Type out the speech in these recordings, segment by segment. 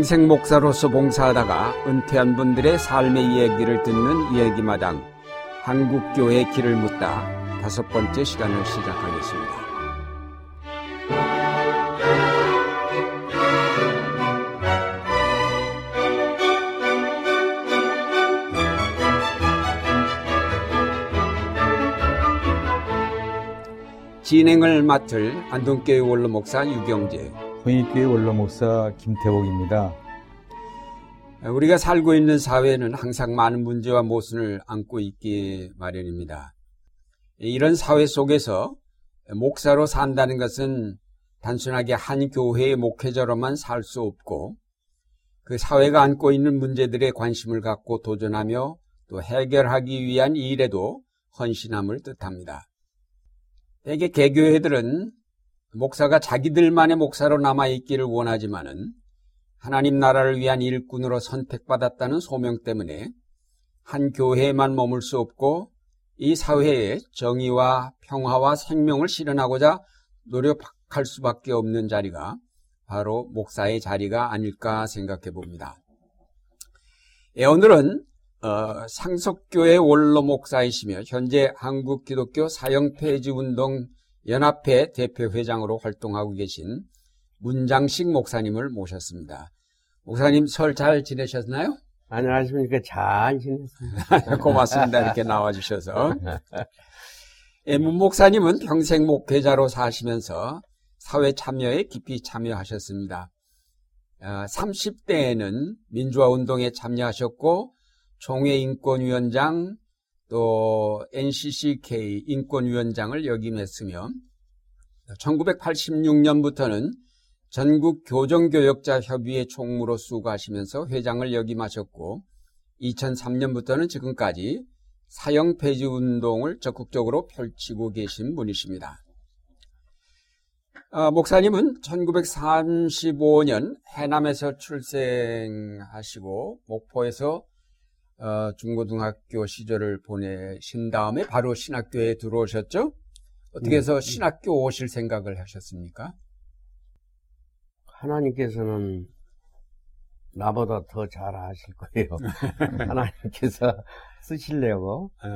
평생 목사로서 봉사하다가 은퇴한 분들의 삶의 이야기를 듣는 이야기마당 한국교회 길을 묻다 다섯 번째 시간을 시작하겠습니다. 진행을 맡을 안동교회 원로 목사 유경재 홍익교회 원로 목사 김태복입니다. 우리가 살고 있는 사회는 항상 많은 문제와 모순을 안고 있기 마련입니다. 이런 사회 속에서 목사로 산다는 것은 단순하게 한 교회의 목회자로만 살 수 없고 그 사회가 안고 있는 문제들에 관심을 갖고 도전하며 또 해결하기 위한 일에도 헌신함을 뜻합니다. 대개 개교회들은 목사가 자기들만의 목사로 남아있기를 원하지만은 하나님 나라를 위한 일꾼으로 선택받았다는 소명 때문에 한 교회에만 머물 수 없고 이 사회에 정의와 평화와 생명을 실현하고자 노력할 수밖에 없는 자리가 바로 목사의 자리가 아닐까 생각해 봅니다. 예, 오늘은 어, 상속교회 원로 목사이시며 현재 한국기독교 사형폐지운동 연합회 대표회장으로 활동하고 계신 문장식 목사님을 모셨습니다. 목사님 설 잘 지내셨나요? 안녕하십니까. 잘 지냈습니다. 고맙습니다. 이렇게 나와주셔서. 예, 문 목사님은 평생 목회자로 사시면서 사회 참여에 깊이 참여하셨습니다. 30대에는 아, 민주화 운동에 참여하셨고 총회인권위원장, 또 NCCK 인권위원장을 역임했으며 1986년부터는 전국 교정교역자 협의회 총무로 수고하시면서 회장을 역임하셨고 2003년부터는 지금까지 사형 폐지 운동을 적극적으로 펼치고 계신 분이십니다. 어, 목사님은 1935년 해남에서 출생하시고 목포에서 어, 중고등학교 시절을 보내신 다음에 바로 신학교에 들어오셨죠? 어떻게 해서 네. 신학교 오실 생각을 하셨습니까? 하나님께서는 나보다 더 잘 아실 거예요. 하나님께서 쓰시려고 네.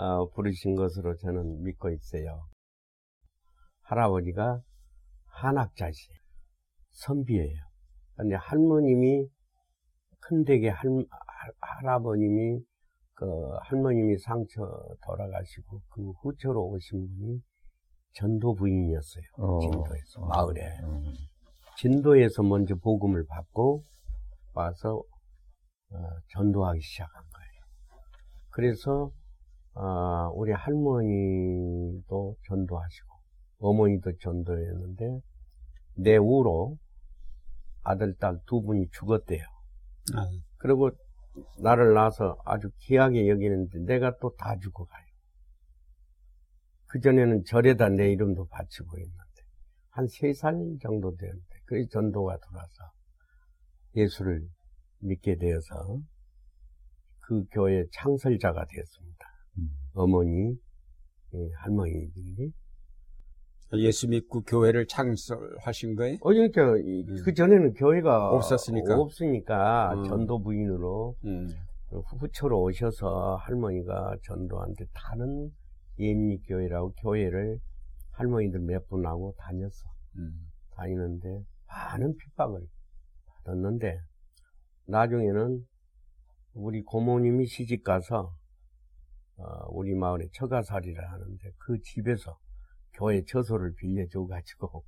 어, 부르신 것으로 저는 믿고 있어요. 할아버지가 한학자지 선비예요. 근데 할머님이 큰 댁에 할, 할아버님이 그 할머님이 상처 돌아가시고 그 후처로 오신 분이 전도 부인이었어요. 어. 진도에서 마을에 음. 진도에서 먼저 복음을 받고 와서 어, 전도하기 시작한 거예요. 그래서 어, 우리 할머니도 전도하시고 어머니도 전도했는데 내 우로 아들 딸 두 분이 죽었대요. 아. 그리고 나를 낳아서 아주 귀하게 여기는데 내가 또 다 죽어가요. 그전에는 절에다 내 이름도 바치고 있는데 한 세 살 정도 되는데 그 전도가 들어와서 예수를 믿게 되어서 그 교회 창설자가 되었습니다. 음. 어머니, 예, 할머니들이 예수 믿고 교회를 창설하신 거예요? 어, 그러니까 음. 그 전에는 교회가 없었으니까 없으니까 음. 전도 부인으로 음. 후처로 오셔서 할머니가 전도한테 다른 예미 교회라고 교회를 할머니들 몇 분하고 다녔어. 음. 다니는데 많은 핍박을 받았는데 나중에는 우리 고모님이 시집 가서 어, 우리 마을에 처가살이라 하는데 그 집에서 교회 처소를 빌려줘가지고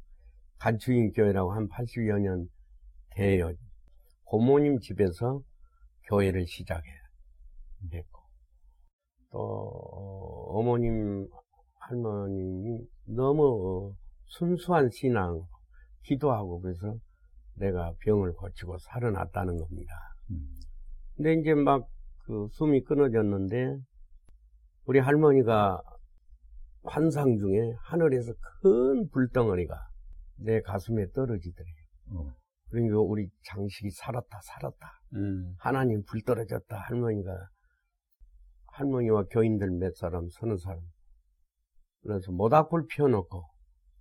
간추인 교회라고 한 80여 년 돼요. 고모님 집에서 교회를 시작해 됐고 또 어머님 할머님이 너무 순수한 신앙 기도하고 그래서 내가 병을 고치고 살아났다는 겁니다. 음. 근데 이제 막 그 숨이 끊어졌는데 우리 할머니가 환상 중에 하늘에서 큰 불덩어리가 내 가슴에 떨어지더래요. 어. 그러니까 우리 장식이 살았다, 살았다. 음. 하나님 불 떨어졌다. 할머니가 할머니와 교인들 몇 사람, 서너 사람. 그래서 모닥불 피워놓고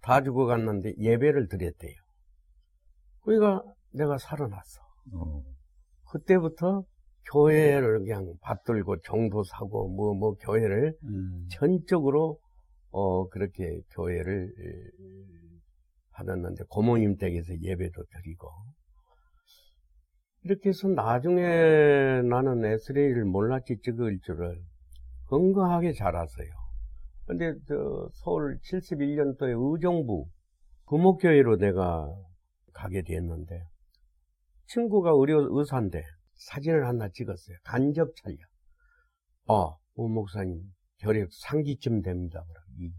다 죽어갔는데 예배를 드렸대요. 그러니까 내가 살아났어. 어. 그때부터 교회를 그냥 받들고 정도 사고 뭐뭐 교회를 음. 전적으로 어 그렇게 교회를 받았는데 고모님 댁에서 예배도 드리고 이렇게 해서 나중에 나는 에스레이를 몰랐지 찍을 줄을 건강하게 자랐어요. 근데 저 서울 71년도에 의정부 부목교회로 내가 가게 됐는데 친구가 의료 의사인데 사진을 하나 찍었어요. 간접 촬영. 어, 오 목사님 결핵 상기쯤 됩니다. 이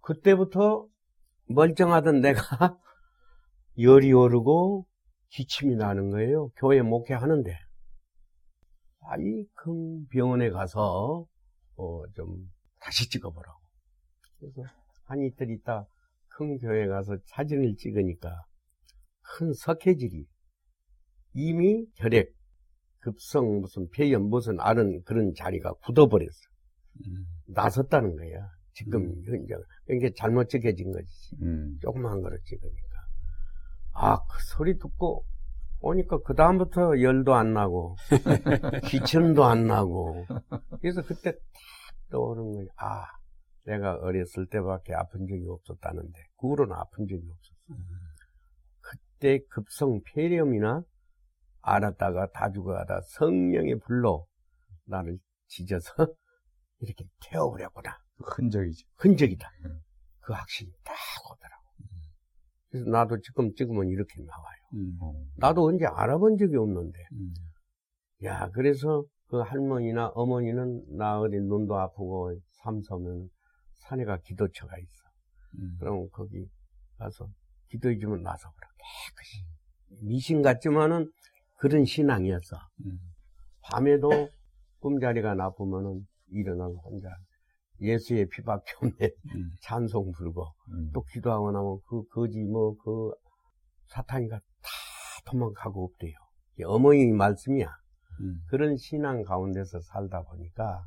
그때부터 멀쩡하던 내가 열이 오르고 기침이 나는 거예요. 교회 목회하는데. 아이, 큰 병원에 가서, 어, 좀, 다시 찍어보라고. 그래서, 한 이틀 있다 큰 교회 가서 사진을 찍으니까, 큰 석회질이, 이미 혈액, 급성 무슨 폐염 무슨 아는 그런 자리가 굳어버렸어. 음. 나섰다는 거야. 지금, 음. 이제, 이게 잘못 찍혀진 거지. 음. 조그마한 거를 찍으니까. 아, 그 소리 듣고 오니까 그 다음부터 열도 안 나고, 기침도 안 나고. 그래서 그때 탁 떠오른 거예요. 아, 내가 어렸을 때밖에 아픈 적이 없었다는데, 그 후로는 아픈 적이 없었어. 그때 급성 폐렴이나 알았다가 다 죽어가다 성령의 불로 나를 지져서 이렇게 태워버렸구나. 흔적이죠. 흔적이다. 음. 그 확신이 딱 오더라고. 그래서 나도 지금 찍으면 이렇게 나와요. 음. 어. 나도 언제 알아본 적이 없는데. 음. 야, 그래서 그 할머니나 어머니는 나 어디 눈도 아프고 삼서면 산에가 기도처가 있어. 음. 그럼 거기 가서 기도해주면 나서 그래. 깨끗이. 미신 같지만은 그런 신앙이었어. 음. 밤에도 꿈자리가 나쁘면은 일어나서 혼자 예수의 피박 펴내 음. 찬송 불고 음. 또 기도하고 나면 그 거지 뭐 그 사탄이가 다 도망가고 없대요. 어머니 말씀이야. 음. 그런 신앙 가운데서 살다 보니까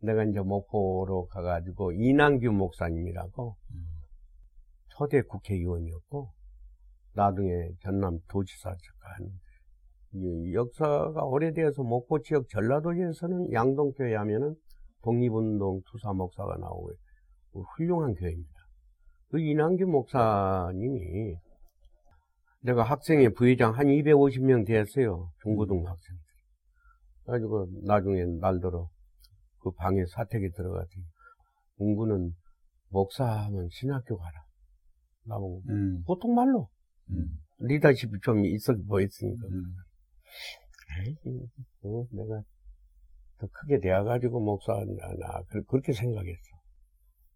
내가 이제 목포로 가가지고 이남규 목사님이라고 음. 초대 국회의원이었고 나중에 전남 도지사 한이 역사가 오래되어서 목포 지역 전라도에서는 양동교회 하면은 독립운동 투사 목사가 나오고 훌륭한 교회입니다. 그 이남규 목사님이 내가 학생회 부회장 한 250명 됐어요. 중고등 학생. 그래가지고 나중에 날들어 그 방에 사택에 들어가더니 문구는 목사하면 신학교 가라. 나보고 음. 보통 말로 음. 리더십이 좀 있어 보였으니까. 음. 에이, 뭐 내가 더 크게 되어가지고 목사나 그렇게 생각했어.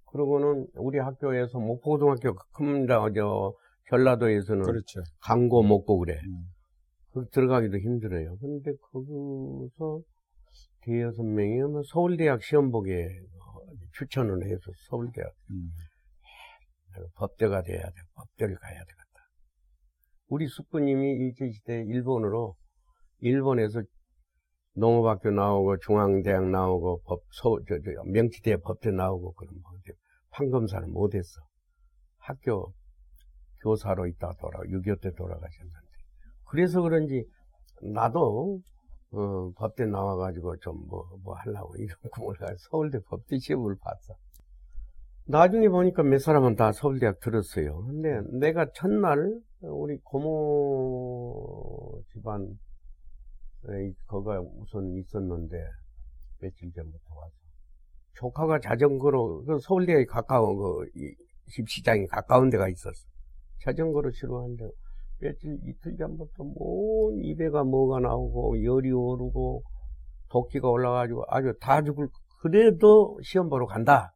그러고는 우리 학교에서 목포고등학교 큽니다. 저 전라도에서는 그렇죠. 강고 목고 그래. 음. 그 들어가기도 힘들어요. 근데 거기서 대여섯 명이 아마 서울대학 시험 어, 추천을 해서 서울대학 음. 법대가 돼야 돼. 법대를 가야 되겠다. 우리 숙부님이 일제시대 일본으로 일본에서 농업학교 나오고 중앙대학 나오고 법, 서, 저, 저, 명치대 법대 나오고 그런 뭐 이제 판검사는 못했어. 학교 교사로 있다가 돌아, 6.25 때 돌아가셨는데. 그래서 그런지 나도 어, 법대 나와가지고 좀 뭐, 뭐 하려고 이런 꿈을 가지고 서울대 법대 시험을 봤어. 나중에 보니까 몇 사람은 다 서울대학 들었어요. 근데 내가 첫날 우리 고모 집안 에, 거가 우선 있었는데 며칠 전부터 와서 조카가 자전거로 그 서울대에 가까운 그 이- 입시장이 가까운 데가 있었어. 자전거로 치러왔는데 며칠 이틀 전부터 뭔 입에가 뭐가 나오고 열이 오르고 도끼가 올라가지고 아주 다 죽을 그래도 시험 보러 간다.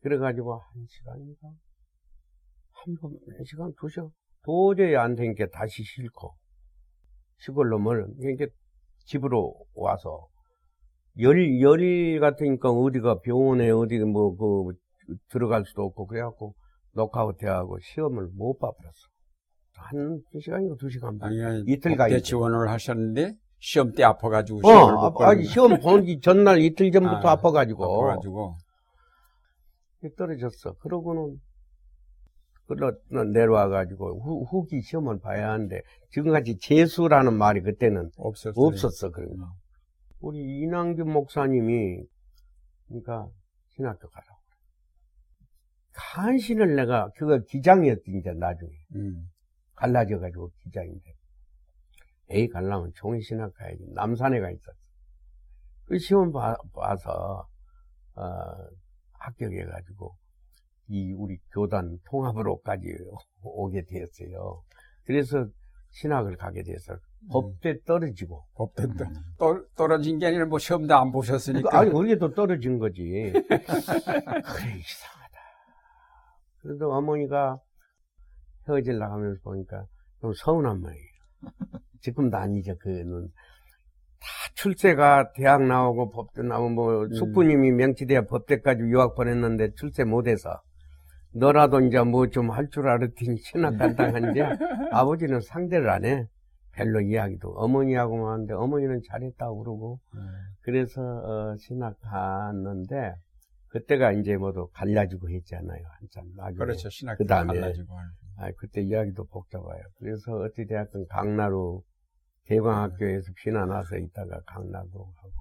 그래가지고 한 시간인가 한 번, 한 시간, 두 시간 도저히 안 되니까 다시 싣고 시골로 뭘 그러니까 집으로 와서 열, 열 같으니까 어디가 병원에 어디 뭐, 그, 들어갈 수도 없고, 그래갖고, 녹아웃 해하고 시험을 못 봐버렸어. 한, 두 시간이고 두 시간 반. 아니, 아니 이틀 법대 가야지. 지원을 하셨는데 시험 때 아파가지고 어, 시험을 못 아, 아니, 시험 보기 전날 이틀 전부터 아, 아파가지고. 아파가지고 떨어졌어. 그러고는, 끌어 내려와가지고 후, 후기 시험을 봐야 하는데 지금같이 재수라는 말이 그때는 없었어요. 없었어 그런 거. 우리 이남균 목사님이 그러니까 신학교 가라고. 간신을 내가 그거 기장이었지 이제 나중에 음. 갈라져가지고 기장인데 에이 갈라면 종이신학 가야지 남산에 가 있었어. 그 시험 봐, 봐서 어, 합격해가지고 이 우리 교단 통합으로까지 오게 되었어요. 그래서 신학을 가게 돼서 법대 떨어지고 법대 떠, 떨어진 게 아니라 뭐 시험도 안 보셨으니까. 아니 우리도 떨어진 거지. 그래 이상하다. 그래도 어머니가 헤어질라 하면서 보니까 좀 서운한 모양이에요. 지금도 아니죠 그는 다 출세가 대학 나오고 법대 나오고 뭐 숙부님이 명치대학 법대까지 유학 보냈는데 출세 못해서 너라도 이제 뭐 좀 할 줄 알았더니 신학 간다 한지 아버지는 상대를 안 해. 별로 이야기도 어머니하고만 하는데 어머니는 잘했다고 그러고 그래서 어, 신학 갔는데 그때가 이제 모두 갈라지고 했잖아요 한참 나중에 그렇죠. 신학 그다음에 갈라지고. 아, 그때 이야기도 복잡해요. 그래서 어떻게 대학은 강나루 대광학교에서 피난 와서 있다가 강나루 가고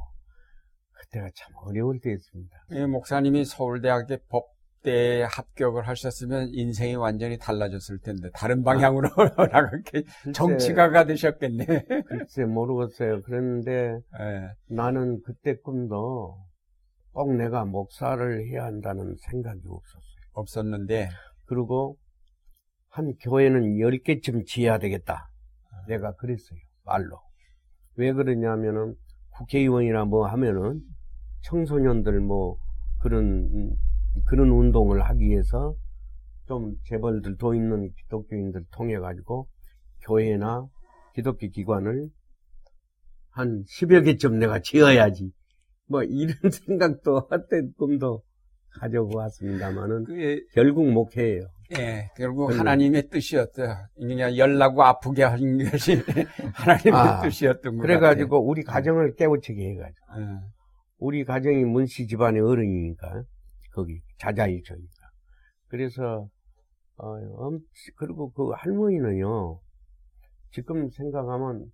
그때가 참 어려울 때였습니다. 이 목사님이 서울대학에 법 대 합격을 하셨으면 인생이 완전히 달라졌을 텐데 다른 방향으로 나가게 정치가가 되셨겠네. 글쎄 모르겠어요. 그런데 예. 나는 그때 꿈도 꼭 내가 목사를 해야 한다는 생각이 없었어요. 없었는데 그리고 한 교회는 10개쯤 지어야 되겠다. 내가 그랬어요. 말로. 왜 그러냐면은 국회의원이나 뭐 하면은 청소년들 뭐 그런 그런 운동을 하기 위해서 좀 재벌들 도 있는 기독교인들 통해 가지고 교회나 기독교 기관을 한 10여 개쯤 내가 지어야지. 뭐 이런 생각도 헛된 꿈도 가져보았습니다만은 그게 결국 목회예요. 예, 결국 음. 하나님의 뜻이었어요. 그냥 열나고 아프게 하는 것이 하나님의 아, 뜻이었던 것 그래가지고 우리 가정을 깨우치게 해가지고 같아요. 우리 가정이 문씨 집안의 어른이니까 거기 자자일초니까 그래서 어, 엄- 그리고 그 할머니는요 지금 생각하면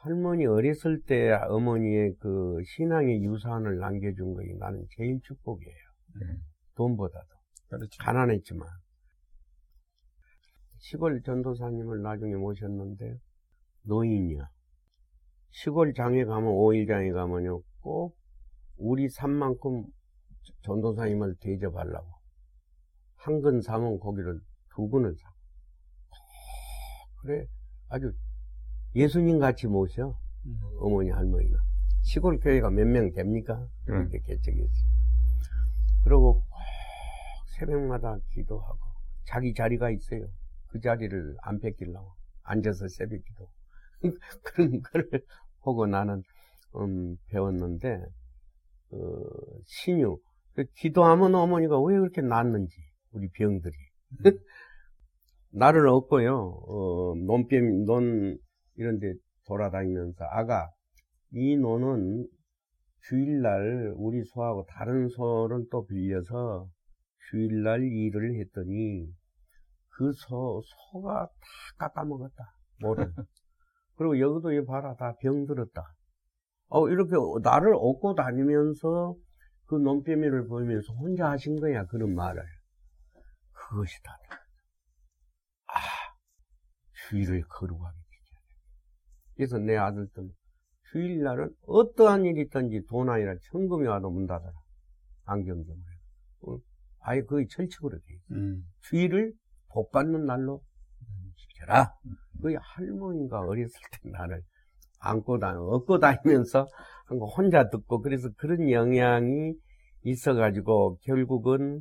할머니 어렸을 때 어머니의 그 신앙의 유산을 남겨준 것이 나는 제일 축복이에요. 음. 돈보다도 그렇죠. 가난했지만 시골 전도사님을 나중에 모셨는데 노인이야. 시골 장에 가면 오일 장에 가면요 꼭 우리 산만큼 전도사님을 대접하려고 한 근 사면 거기를 두 근을 사. 그래 아주 예수님 같이 모셔 음. 어머니 할머니가 시골 교회가 몇 명 됩니까? 그렇게 개척했어. 그리고 꼭 새벽마다 기도하고 자기 자리가 있어요. 그 자리를 안 뺏기려고 앉아서 새벽 기도 그런 거를 보고 나는 음, 배웠는데 어, 신유 그 기도하면 어머니가 왜 그렇게 낫는지 우리 병들이 나를 얻고요 어, 논뱀 논 이런데 돌아다니면서 아가 이 논은 주일날 우리 소하고 다른 소를 또 빌려서 주일날 일을 했더니 그 소, 소가 다 깎아먹었다. 뭐를. 그리고 여기도 이 봐라. 다 병들었다. 어, 이렇게 나를 얻고 다니면서 그 논빼미를 보이면서 혼자 하신 거야. 그런 말을. 그것이 다. 아, 주일을 거룩하게 지켜야 돼. 그래서 내 아들들 주일날은 어떠한 일이 있든지 돈 아니라 천금이 와도 문 닫아라. 안경점을. 어, 아예 거의 철칙으로 돼 있어. 음. 주일을 복 받는 날로 지켜라. 그 할머니가 어렸을 때 나를 안고 다니, 업고 다니면서 한 거 혼자 듣고 그래서 그런 영향이 있어가지고 결국은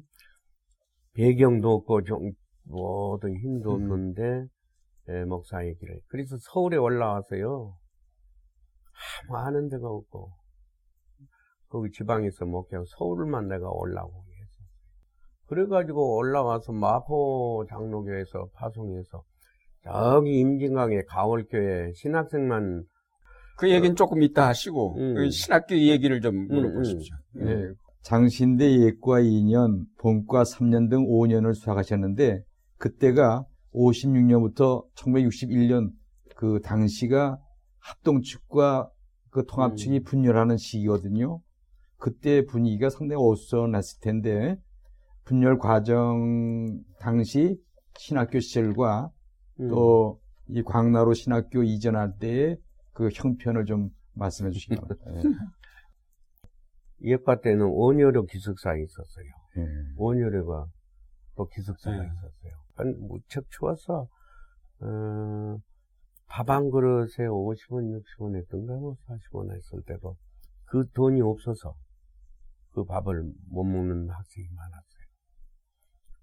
배경도 없고 좀 모든 힘도 없는데 예, 목사의 길을. 그래서 서울에 올라와서요. 아무 아는 데가 없고 거기 지방에서 목회하고 서울만 내가 올라오고 해서 그래가지고 올라와서 마포 장로교에서 파송해서 저기 임진강의 가월교회 신학생만 그 얘기는 조금 이따 하시고 음. 그 신학교 얘기를 좀 물어보십시오. 음, 예. 장신대 예과 2년, 본과 3년 등 5년을 수학하셨는데 그때가 56년부터 1961년 그 당시가 합동측과 그 통합측이 음. 분열하는 시기거든요. 그때 분위기가 상당히 어수선했을 텐데 분열 과정 당시 신학교 시절과 음. 또이 광나루 신학교 이전할 때의 그 형편을 좀 말씀해 주시기 바랍니다. 예과 때는 원효로 기숙사에 있었어요. 예. 예. 원효로가 또 기숙사가 네. 있었어요. 한 무척 추워서 어, 밥 한 그릇에 50원, 60원 했던가 뭐 40원 했을 때도 그 돈이 없어서 그 밥을 못 먹는 학생이 많았어요.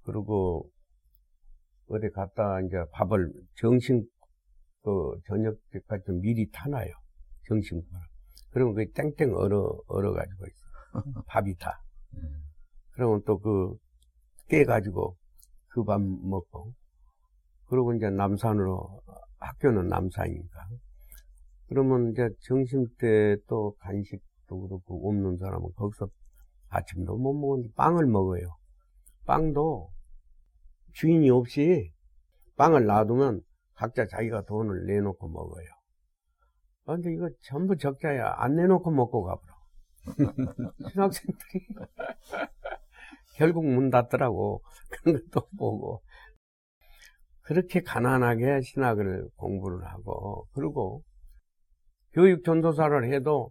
그리고 어디 갔다 이제 밥을 정신 그 저녁 때까지 좀 미리 타놔요. 정신을. 그러면 그게 땡땡 얼어 얼어가지고 있어. 밥이 다. 그러면 또 그 깨가지고 그 밥 먹고 그러고 이제 남산으로 학교는 남산이니까 그러면 이제 점심 때 또 간식도 그렇고 없는 사람은 거기서 아침도 못 먹는데 빵을 먹어요. 빵도 주인이 없이 빵을 놔두면 각자 자기가 돈을 내놓고 먹어요. 아, 근데 이거 전부 적자야. 안 내놓고 먹고 가버려. 신학생들이 결국 문 닫더라고. 그런 것도 보고. 그렇게 가난하게 신학을 공부를 하고, 그리고 교육 전도사를 해도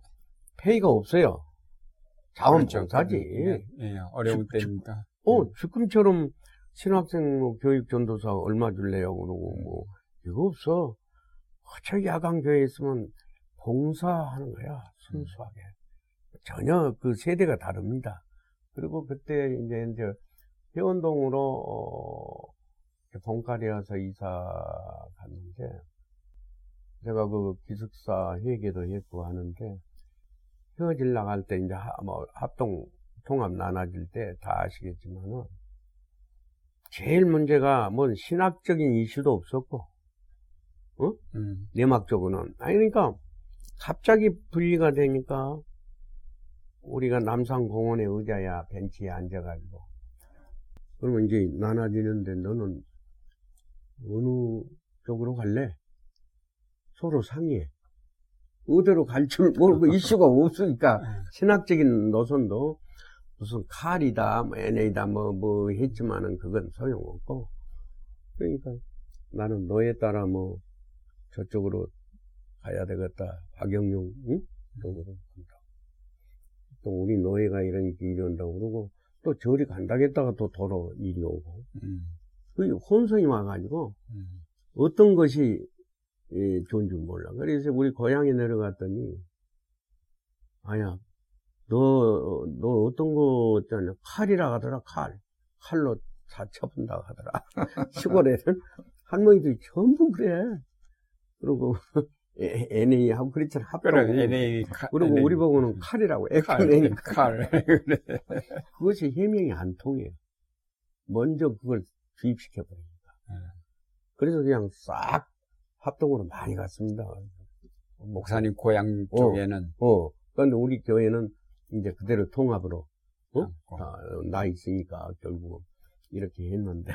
페이가 없어요. 자원봉사지. 네, 예, 어려운 주- 주- 때니까. 어, 지금처럼 신학생 뭐 교육 전도사 얼마 줄래요? 그러고 뭐, 이거 없어. 저 야간교회 있으면 봉사하는 거야. 순수하게. 전혀 그 세대가 다릅니다. 그리고 그때 이제, 이제 회원동으로, 어, 동가리에서 이사 갔는데, 제가 그 기숙사 회계도 했고 하는데, 헤어질 나갈 때 이제 하- 뭐 합동 통합 나눠질 때 다 아시겠지만은, 제일 문제가 뭔 신학적인 이슈도 없었고, 음, 내막적으로는. 아니, 그러니까, 갑자기 분리가 되니까, 우리가 남산공원에 의자야, 벤치에 앉아가지고, 그러면 이제 나눠지는데 너는 어느 쪽으로 갈래? 서로 상의해. 어디로 갈 줄 모르고 이슈가 없으니까, 신학적인 노선도 무슨 칼이다, 뭐 NA다, 뭐, 뭐 했지만은 그건 소용없고, 그러니까 나는 너에 따라 뭐, 저쪽으로 가야 되겠다. 박영용, 응? 쪽으로 간다. 또 우리 노예가 이러니까 이런다고 그러고, 또 저리 간다겠다가 또 도로 일이 오고. 음, 그 혼선이 와가지고, 음. 어떤 것이 예, 좋은 줄 몰라. 그래서 우리 고향에 내려갔더니, 아야, 너, 너 어떤 거 있잖아. 칼이라 하더라, 칼. 칼로 다 쳐본다고 하더라. 시골에는 할머니들이 전부 그래. 그리고, NA하고 그랬잖아. 합동. 그래, NA. 칼, 그리고 NA. 우리 보고는 칼이라고. 칼, 칼. 그래. 그것이 해명이 안 통해요. 먼저 그걸 주입시켜버립니다. 네. 그래서 그냥 싹 합동으로 많이 갔습니다. 목사님 고향 어. 쪽에는 어, 그런데 우리 교회는 이제 그대로 통합으로, 어? 않고. 다, 나 있으니까 결국 이렇게 했는데,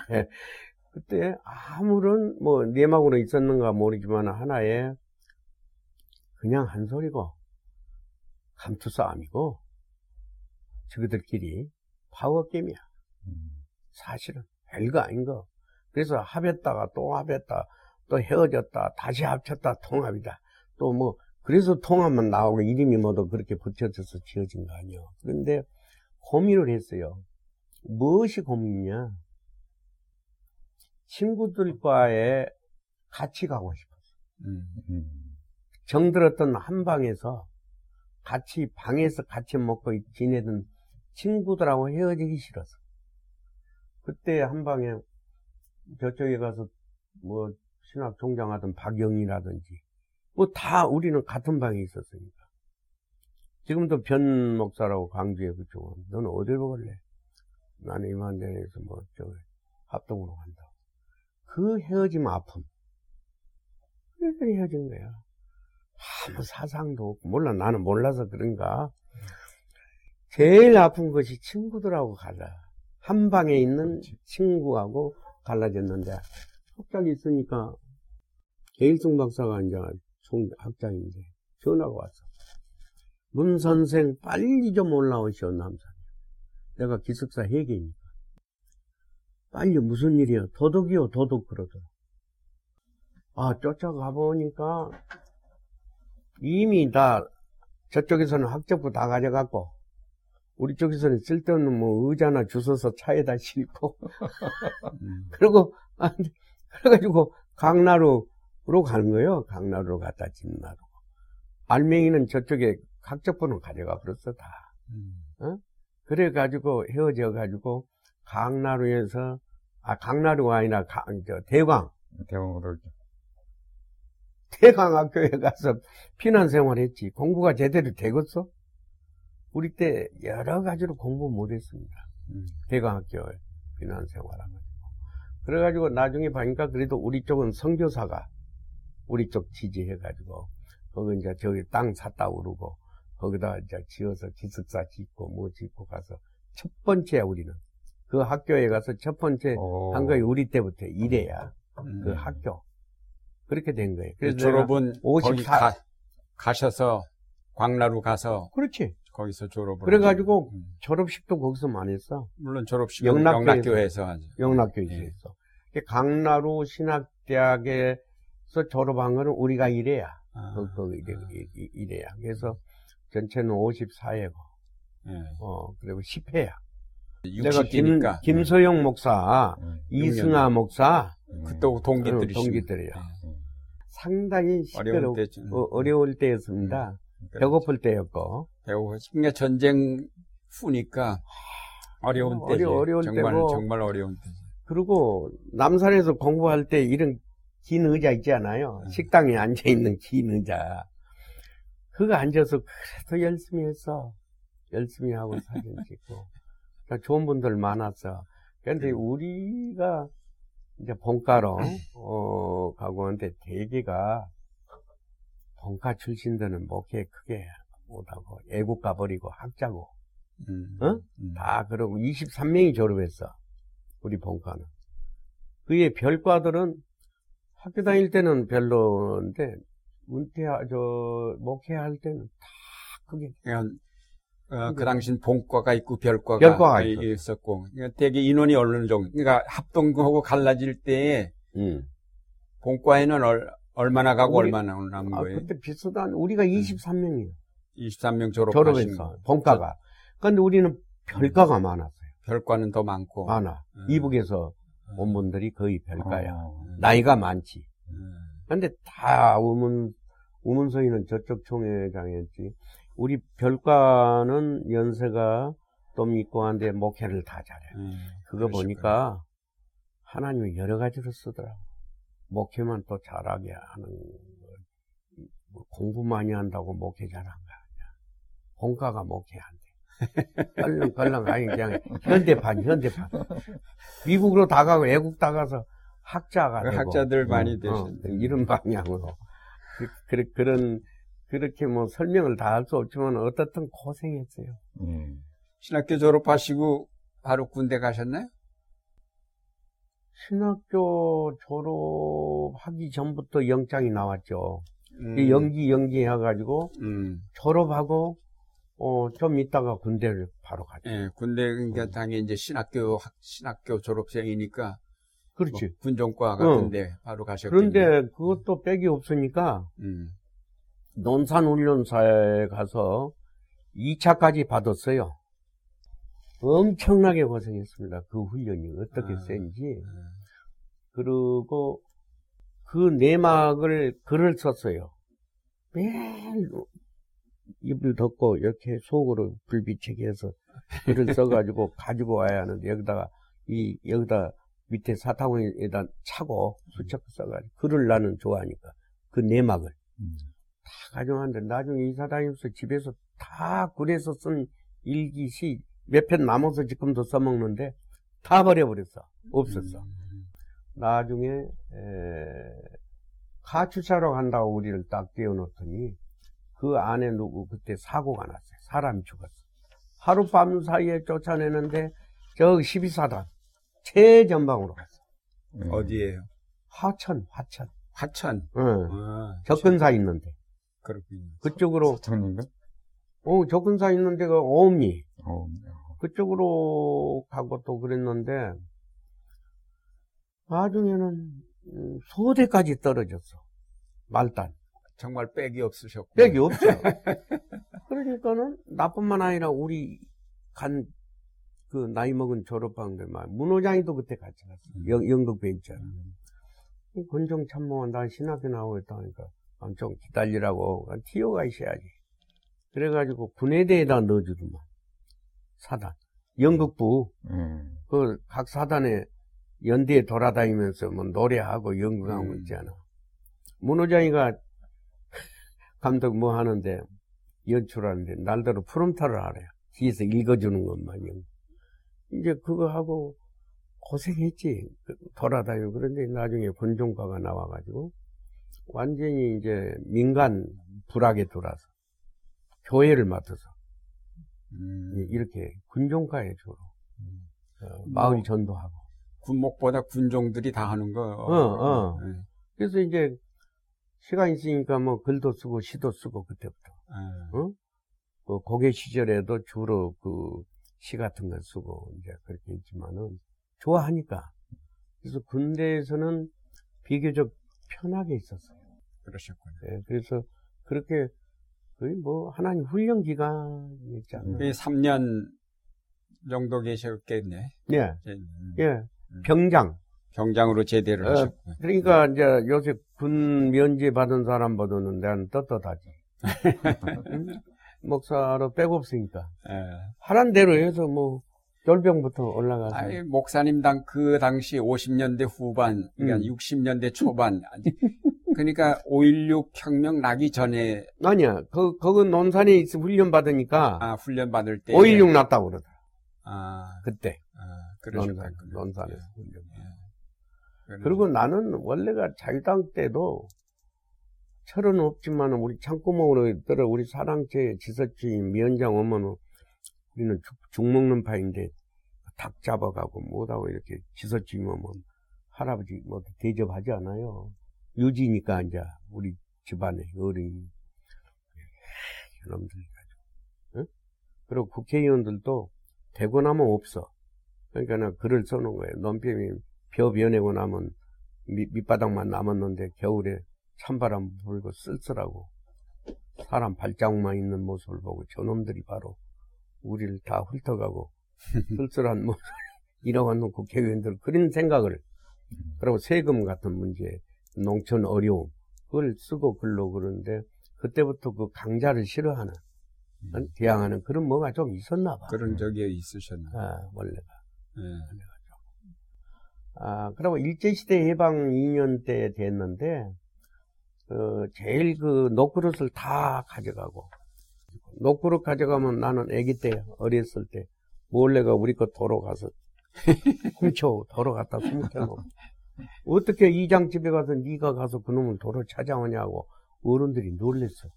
그때 아무런 뭐 내막으로 있었는가 모르지만 하나의 그냥 한 소리고, 감투 싸움이고, 저희들끼리 파워 게임이야. 사실은 별거 아닌 거. 그래서 합했다가 또 합했다, 또 헤어졌다, 다시 합쳤다, 통합이다. 또 뭐, 그래서 통합만 나오고 이름이 모두 그렇게 붙여져서 지어진 거 아니에요. 그런데 고민을 했어요. 무엇이 고민이냐? 친구들과의 같이 가고 싶었어. 음, 정들었던 한 방에서 같이 방에서 같이 먹고 지내던 친구들하고 헤어지기 싫어서. 그때 한 방에 저쪽에 가서 뭐 신학 총장하던 박영이라든지 뭐 다 우리는 같은 방에 있었으니까. 지금도 변 목사라고 강주에 그쪽은 너는 어디로 갈래? 나는 이만전에서 뭐 저 합동으로 간다. 그 헤어짐 아픔. 그래서 헤어진 거야. 아무 사상도 없고, 몰라, 나는 몰라서 그런가. 제일 아픈 것이 친구들하고 가자. 한 방에 있는 친구하고 갈라졌는데 갑자기 있으니까 개일승 박사가 이제 송 학장인데 전화가 왔어. 문 선생 빨리 좀 올라오시오 남산. 내가 기숙사 회계니까. 빨리 무슨 일이야? 도둑이요 도둑 그러더라. 아 쫓아가 보니까 이미 다 저쪽에서는 학적부 다 가져갔고 우리 쪽에서는 쓸데없는 뭐 의자나 주워서 차에다 싣고 음. 그리고 아, 그래가지고 강나루로 가는 거예요. 강나루로 갔다 진나루. 알맹이는 저쪽에 학적부는 가져가 버렸어 다. 음. 그래가지고 헤어져가지고 강나루에서 아 강나루가 아니라 강, 저 대광 대왕으로 대강학교에 가서 피난 생활했지. 공부가 제대로 되겠어? 우리 때 여러 가지로 공부 못했습니다. 음. 대강학교에 피난 생활하고. 그래가지고 나중에 보니까 그래도 우리 쪽은 선교사가 우리 쪽 지지해가지고 거기 이제 저기 땅 샀다 오르고 거기다 이제 지어서 기숙사 짓고 뭐 짓고 가서 첫 번째야 우리는 그 학교에 가서 첫 번째 오. 한 거에 우리 때부터 이래야 음. 그 학교 그렇게 된 거예요. 그 그래서 내가 졸업은 54 거기 가, 가셔서 광나루 가서 그렇지. 거기서 졸업을 그래가지고. 음. 졸업식도 거기서만 했어. 물론 졸업식 영락교에서. 영락교에서 하죠. 영락교에서 예. 했어. 강나루 신학대학에서 졸업한 거는 우리가 이래야. 아, 그, 그, 이래, 이래야. 그래서 전체는 54회고, 예. 어, 그리고 10회야. 내가 김, 60기니까 김소영 목사, 음. 이승아 목사, 그또 동기들이 동기들이야. 상당히 어려울 시끄러워, 때죠. 어, 어려울 때였습니다. 그러니까 배고플 때였고. 배우고 그러니까 전쟁 후니까 어려운 어려- 때지. 어려울 정말 때고. 정말 어려운 때지. 그리고 남산에서 공부할 때 이런 긴 의자 있지 않아요? 음. 식당에 앉아있는 긴 의자. 그거 앉아서 그래도 열심히 했어. 열심히 하고 사진 찍고. 그러니까 좋은 분들 많았어. 그런데 우리가 이제 본가로, 어, 가고 하는데 대개가 본가 출신들은 목회 크게 못하고 애국 가버리고 학자고 음. 어? 음. 다 그러고 23명이 졸업했어. 우리 본과는. 그의 별과들은 학교 다닐 때는 별로인데 은퇴하 저 목회할 때는 다 그게 그러니까 어, 그 당시 본과가 있고 별과가, 별과가. 있었고 그러니까 되게 인원이 어느 정도 그러니까 합동하고 갈라질 때에 음. 본과에는 얼, 얼마나 가고 우리- 얼마나 남은 아, 거예요? 그때 비슷한 우리가 23명이에요. 23명 졸업하신 졸업했어. 거. 본과가. 근데 우리는 별과가 많았어요. 별과는 더 많고. 많아. 음. 이북에서 온 분들이 거의 별과야. 어. 나이가 많지. 음. 근데 다 우문, 우문서이는 저쪽 총회장이었지. 우리 별과는 연세가 좀 있고 한데 목회를 다 잘해. 음. 그거 그러시구나. 보니까 하나님이 여러 가지로 쓰더라고. 목회만 또 잘하게 하는 거. 뭐 공부 많이 한다고 목회 잘한 거 아니야. 본가가 목회 안 돼. 껄렁껄렁 아니 그냥 현대판 현대판. 미국으로 다 가고 외국 다 가서 학자가 그 되고 학자들 많이 어, 되시네. 이런 방향으로 그, 그, 그런 그렇게 뭐 설명을 다 할 수 없지만 어떻든 고생했어요. 음. 신학교 졸업하시고 바로 군대 가셨나요? 신학교 졸업하기 전부터 영장이 나왔죠. 음. 그 연기 연기 해가지고 음. 졸업하고 어 좀 있다가 군대를 바로 가죠. 예, 군대 그러니까 음. 당연히 이제 신학교 학- 신학교 졸업생이니까 그렇지. 뭐 군종과 어. 같은데 바로 가셨겠네요. 그런데 그것도 빽이 없으니까 음. 논산훈련사에 가서 2차까지 받았어요. 엄청나게 고생했습니다. 그 훈련이 어떻게 아. 센지. 음. 그리고 그 내막을 글을 썼어요. 매일 입을 덮고 이렇게 속으로 불비치게 해서 글을 써가지고 가지고 와야 하는데 여기다가 이 여기다 밑에 사타구니에다 차고 수첩 써가지고 글을 나는 좋아하니까 그 내막을 음. 다 가져왔는데 나중에 이사 다니면서 집에서 다 글에서 쓴 일기 시 몇 편 남아서 지금도 써먹는데 다 버려버렸어 없었어 음. 나중에 에, 가출사로 간다고 우리를 딱 띄워놓더니 그 안에 누구 그때 사고가 났어요. 사람이 죽었어. 하룻밤 사이에 쫓아내는데 저 12사단 최전방으로 갔어. 예. 어디에요? 하천, 화천. 화천. 응. 아, 접근사 있는데. 그렇군요. 그쪽으로, 사천인가? 어, 접근사 있는 데가 어음리. 어, 그쪽으로 가고 또 그랬는데, 나중에는, 음, 소대까지 떨어졌어. 말단. 정말 빽이 없으셨고. 빽이 없죠. 그러니까는, 나뿐만 아니라 우리 간, 그, 나이 먹은 졸업반들, 막, 문호장이도 그때 같이 갔어. 음. 영, 영덕배 있잖아. 음. 이 권종 참모가 나 신학교 나오겠다 하니까, 아, 좀 기다리라고, 티오가 있어야지. 그래가지고, 군의대에다 넣어주더만. 사단. 연극부, 예. 그, 각 사단에 연대에 돌아다니면서 뭐 노래하고 연극하고 음. 있잖아. 문호장이가 감독 뭐 하는데, 연출하는데, 날대로 프롬타를 하래요. 뒤에서 읽어주는 것만. 연 이제 그거 하고 고생했지. 그 돌아다니고. 그런데 나중에 군종과가 나와가지고, 완전히 이제 민간 불악에 들어와서, 교회를 맡아서, 음. 이렇게 군종과에 주로, 음. 어, 마을 전도하고. 군목보다 군종들이 다 하는 거. 어, 어. 예. 그래서 이제 시간 있으니까 뭐 글도 쓰고 시도 쓰고 그때부터. 예. 어? 그 고개 시절에도 주로 그 시 같은 걸 쓰고 이제 그렇게 했지만은 좋아하니까. 그래서 군대에서는 비교적 편하게 있었어요. 그러셨군요. 예, 그래서 그렇게 거의 뭐 하나님 훈련 기간이지 않나. 그 3년 정도 계셨겠네. 예, 음. 예. 병장. 경장으로 제대를 어, 하셨고. 그러니까 이제 요새 군 면제 받은 사람보다는 난 떳떳하지. 응? 목사로 백없으니까. 예. 하란 대로 해서 뭐 열병부터 올라가서. 아니, 목사님 당, 그 당시 50년대 후반, 그러니까 음. 60년대 초반. 그러니까 5.16 혁명 나기 전에, 아니야. 그, 거기 논산에 있어 훈련 받으니까 아, 훈련 받을 때. 5.16 났다고 그러더라. 아, 그때. 아 논산, 그러셨군요. 논산 에서 훈련. 그래서- 그리고 나는 원래가 자유당 때도 철은 없지만 우리 창구멍으로 들어 우리 사랑채 지서주인 위원장 오면은 우리는 죽, 죽 먹는 파인데 닭 잡아가고 뭐하고 이렇게 지서주인 오면 할아버지 뭐 대접하지 않아요. 유지니까 이제 우리 집안에 어른이 이놈들 가지고 응? 그리고 국회의원들도 되고 나면 없어. 그러니까 나 글을 써놓은 거예요. 논평이 벼 변해고 나면 밑, 밑바닥만 남았는데 겨울에 찬바람 불고 쓸쓸하고 사람 발자국만 있는 모습을 보고 저놈들이 바로 우리를 다 훑어가고 쓸쓸한 이러고 있는 국회의원들 그런 생각을 그리고 세금 같은 문제 농촌 어려움 그걸 쓰고 글로 그러는데 그때부터 그 강자를 싫어하는 어? 대항하는 그런 뭐가 좀 있었나 봐. 그런 적이 있으셨나. 아, 원래가. 예. 아, 그리고 일제시대 해방 2년 때 됐는데, 어, 제일 그 녹그릇을 다 가져가고, 녹그릇 가져가면 나는 아기 때, 어렸을 때, 몰래가 우리 거 도로 가서, 훔쳐, 도로 갔다 훔쳐놓고, 어떻게 이장 집에 가서 네가 가서 그놈을 도로 찾아오냐고, 어른들이 놀랬어.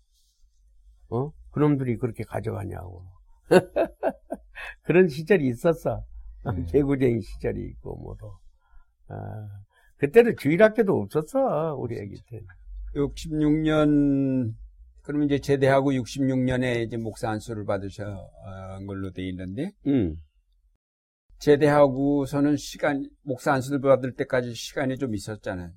어? 그놈들이 그렇게 가져가냐고. 그런 시절이 있었어. 음. 개구쟁이 시절이 있고, 뭐도. 아, 그때는 주일학교도 없었어, 우리 애기 때. 66년, 그러면 이제 제대하고 66년에 이제 목사 안수를 받으신 걸로 돼 있는데, 응. 제대하고서는 시간, 목사 안수를 받을 때까지 시간이 좀 있었잖아요.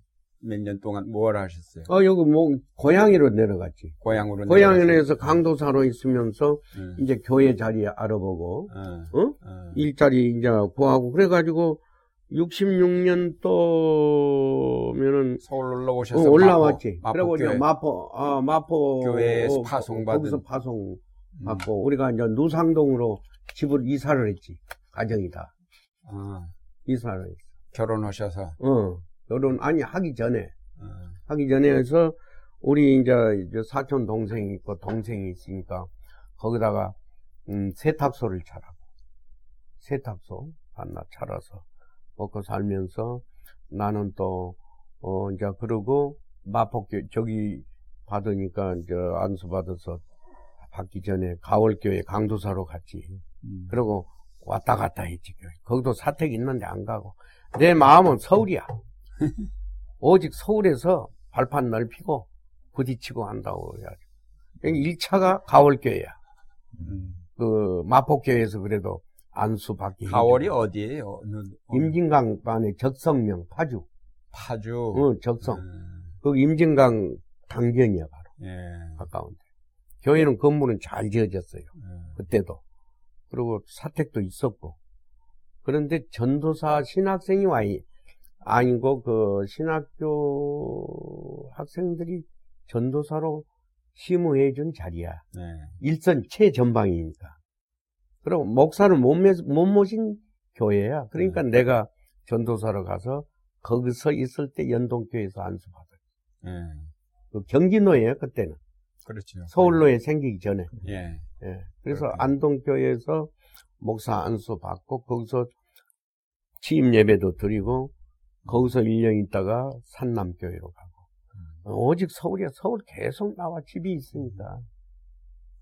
몇 년 동안 뭘 하셨어요? 어, 여기 뭐, 고향으로 내려갔지. 고향으로. 고향에서 강도사로 있으면서, 응. 이제 교회 자리 알아보고, 어, 어? 어. 일자리 이제 구하고, 그래가지고, 66년 또면은, 서울 올라 어, 오셔서 올라왔지. 마포, 그리고 이제. 마포, 아, 마포. 교회에서 어, 파송받은. 거기서 파송 음. 받고, 우리가 이제 누상동으로 집을 이사를 했지. 가정이 다. 어, 이사를 했어. 결혼하셔서. 어, 결혼, 아니, 하기 전에. 어, 하기 전에 해서, 우리 이제, 사촌 동생이 있고, 동생이 있으니까, 거기다가, 음, 세탁소를 차라고. 세탁소 하나 차려서 먹고 살면서, 나는 또, 어, 이제, 그러고, 마포교, 저기 받으니까, 이제, 안수 받아서, 받기 전에 가월교회 강도사로 갔지. 음. 그러고 왔다 갔다 했지. 교회. 거기도 사택 있는데 안 가고. 내 마음은 서울이야. 오직 서울에서 발판 넓히고 부딪히고 한다고 해야죠. 1차가 가월교회야. 음. 그 마포교회에서 그래도 안수 받기. 가월이 어디예요? 어느, 어느 임진강 반의 적성명 파주. 파주. 응, 적성. 음, 그 임진강 강변이야 바로 예. 가까운데. 교회는 건물은 잘 지어졌어요. 음. 그때도. 그리고 사택도 있었고. 그런데 전도사 신학생이 와, 이- 아니고 그 신학교 학생들이 전도사로 심의해준 자리야. 네. 일선 최전방이니까. 그리고 목사를 못, 매- 못 모신 교회야. 그러니까 내가 전도사로 가서 거기서 있을 때 연동교회에서 안수받아요. 예. 그 경기노예요, 그때는. 그렇죠. 서울로에 생기기 전에. 예. 예. 그래서 그렇군요. 안동교회에서 목사 안수 받고 거기서 취임 예배도 드리고 거기서 1년 있다가 산남교회로 가고 음. 어, 오직 서울이야 서울 계속 나와 집이 있으니까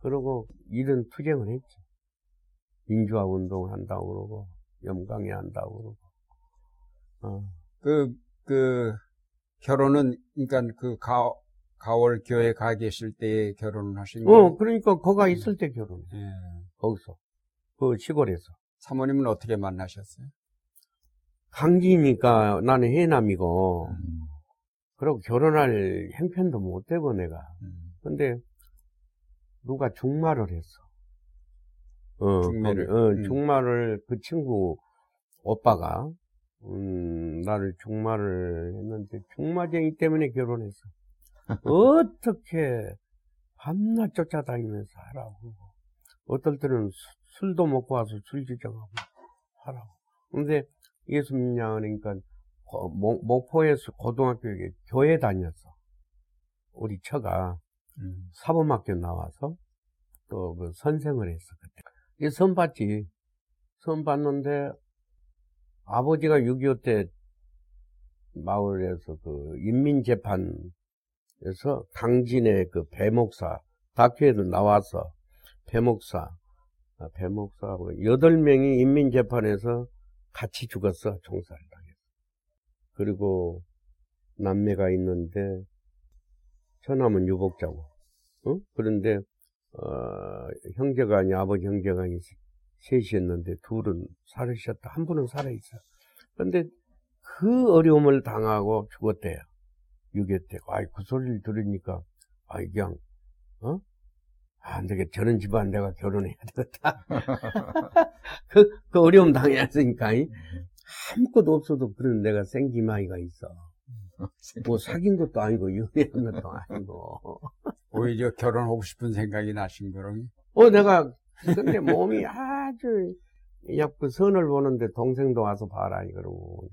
그러고 이런 투쟁을 했지 민주화 운동을 한다고 그러고 염강에 한다고 그러고 어. 그, 그, 결혼은, 그러니까 그 가, 가월 교회 가 계실 때 결혼을 하신 거예요? 어 그러니까 거가 있을 때 결혼해 예. 거기서 그 시골에서 사모님은 어떻게 만나셨어요? 강지니까 나는 해남이고 음. 그리고 결혼할 형편도 못 되고 내가. 음. 근데 누가 중마를 했어. 어, 중매를? 어, 음. 중마를 그 친구 오빠가 음, 나를 중마를 했는데 중마쟁이 때문에 결혼했어. 어떻게 밤낮 쫓아다니면서 하라고. 어떨 때는 수- 술도 먹고 와서 술 지정하고 하라고. 근데 예수 믿냐 그러니까 고- 목- 목포에서 고등학교에 교회 다녔어. 우리 처가 음. 사범학교 나와서 또 그 선생을 했어 그때. 이선 봤지. 선 봤는데 아버지가 6.25 때 마을에서 그 인민재판에서 강진의 그 배목사 다큐에도 나와서 배목사 아, 배목사하고 여덟 명이 인민재판에서 같이 죽었어 총살을 당해서. 그리고 남매가 있는데 처남은 유복자고, 어? 그런데 어, 형제가 아니 아버지 형제가 아니 셋이었는데 둘은 살으셨다 한 분은 살아있어. 그런데 그 어려움을 당하고 죽었대요. 6.25 때. 아이 그 소리를 들으니까 아이 그냥 어? 아, 안 되겠다. 저런 집안 내가 결혼해야 되겠다. 그, 그 어려움 당했으니까, 이 아무것도 없어도 그런 내가 생기마이가 있어. 뭐 사귄 것도 아니고, 연애한 것도 아니고. 오히려 결혼하고 싶은 생각이 나신 거로. 어, 내가, 근데 몸이 아주, 약그 선을 보는데 동생도 와서 봐라, 이러고.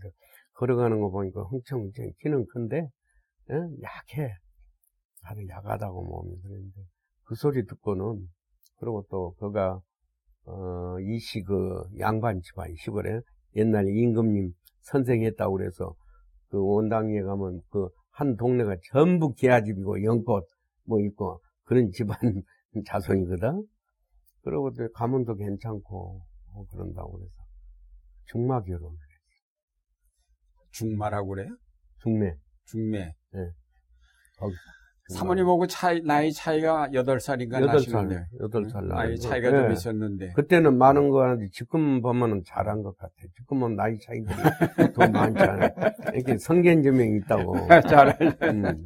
걸어가는 거 보니까 흥청흥청 키는 큰데, 예? 약해. 아주 약하다고 몸이 그랬는데. 그 소리 듣고는, 그리고 또, 그가, 어, 이씨 그 양반 집안 시골에 옛날에 임금님 선생 했다고 그래서 그 원당리에 가면 그 한 동네가 전부 기아집이고 연꽃 뭐 있고 그런 집안 자손이거든. 그러고 또 가문도 괜찮고 뭐 그런다고 그래서 중마 결혼, 중마라고 그래요? 중매 중매. 거기서. 사모님하고 차이, 나이 차이가 8살인가 여덟 나시는데. 살, 여덟 살 나이 나이고. 차이가 예. 좀 있었는데. 그때는 많은 거 하는데 지금 보면은 잘한 것 같아. 지금은 나이 차이들이 더 많잖아. 이렇게 성견지명이 있다고. 잘 음,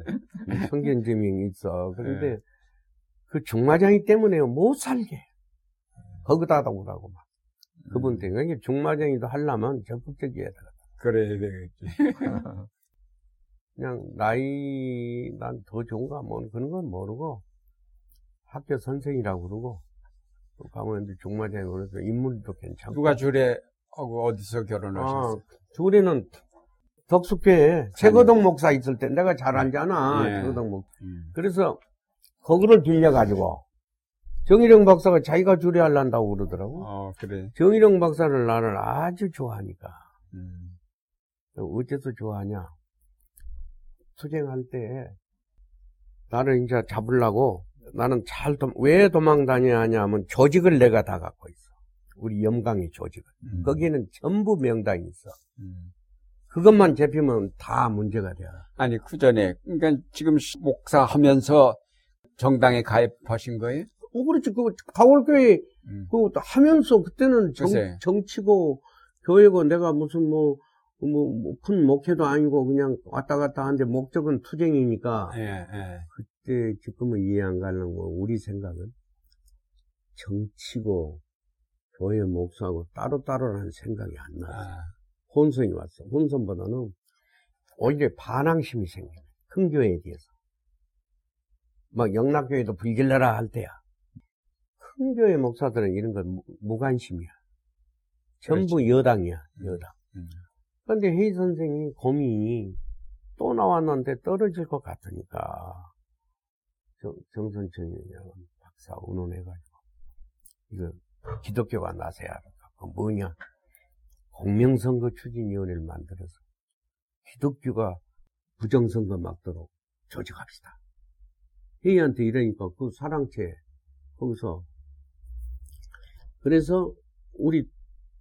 성견지명이 있어. 그런데 그 중마장이 때문에 못 살게. 거기다 오라고 막. 그분 때문에. 그러니까 중마장이도 하려면 적극적이어야 돼. 그래야 되겠지. 그냥 나이 난 더 좋은가 뭐 그런 건 모르고 학교 선생이라고 그러고 또 가면 이제 중마장이 그래서 인물도 괜찮고 누가 주례 하고 어디서 결혼하셨어요? 아, 둘이는 덕숙교에 최거동 목사 있을 때 내가 잘 알잖아 예. 최거동 목 음. 그래서 거기를 빌려가지고 정일영 박사가 자기가 주례하려고 그러더라고 어, 그래. 정일영 박사를 나를 아주 좋아하니까 음. 어째서 좋아하냐 투쟁할 때 나를 이제 잡으려고 나는 잘왜 도망 다녀야 하냐면 조직을 내가 다 갖고 있어 우리 염강의 조직을 음. 거기에는 전부 명당이 있어 음. 그것만 잡히면 다 문제가 돼요. 아니, 그 전에, 그러니까 지금 목사 하면서 정당에 가입하신 거예요? 어, 그렇지. 그, 가월교회, 음. 그, 하면서, 그때는 정, 글쎄. 정치고, 교회고, 내가 무슨 뭐, 뭐, 뭐큰 목회도 아니고, 그냥 왔다 갔다 하는데, 목적은 투쟁이니까, 예, 예. 그때 지금은 이해 안 가는 거, 우리 생각은, 정치고, 교회 목사하고 따로따로라는 생각이 안 나. 아, 혼선이 왔어. 혼선보다는, 오히려 반항심이 생겨. 큰 교회에 대해서. 막 영락교회도 불길러라 할 때야. 큰 교회 목사들은 이런 건 무- 무관심이야. 전부 여당이야, 여당. 음. 그런데 회의 선생이 고민이 또 나왔는데 떨어질 것 같으니까 정, 정선천 의원 박사 의논해가지고 이거 기독교가 나서야 한다. 그 뭐냐 공명선거 추진위원회를 만들어서 기독교가 부정선거 막도록 조직합시다. 회의한테 이러니까 그 사랑채 거기서 그래서 우리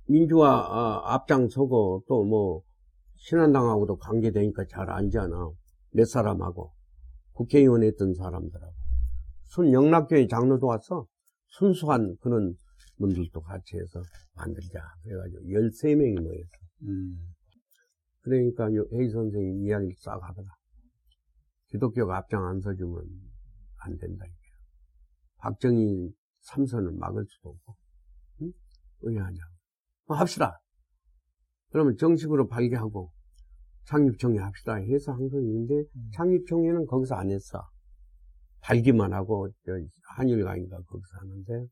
민주화 아, 앞장서고 또 뭐 신한당하고도 관계되니까 잘 알잖아. 몇 사람하고 국회의원 했던 사람들하고 순 영락교회 장로도 왔어. 순수한 그런 분들도 같이 해서 만들자. 그래가지고 13명이 모였어. 음. 그러니까 요 회의 선생님 이야기를 싹 하더라. 기독교가 앞장 안 서주면 안 된다. 박정희 삼선을 막을 수도 없고, 응? 의아하냐. 어, 합시다. 그러면 정식으로 발기하고 창립총회 합시다 해서 한거 있는데 창립총회는 거기서 안 했어. 발기만 하고 저 한일강인가 거기서 하는데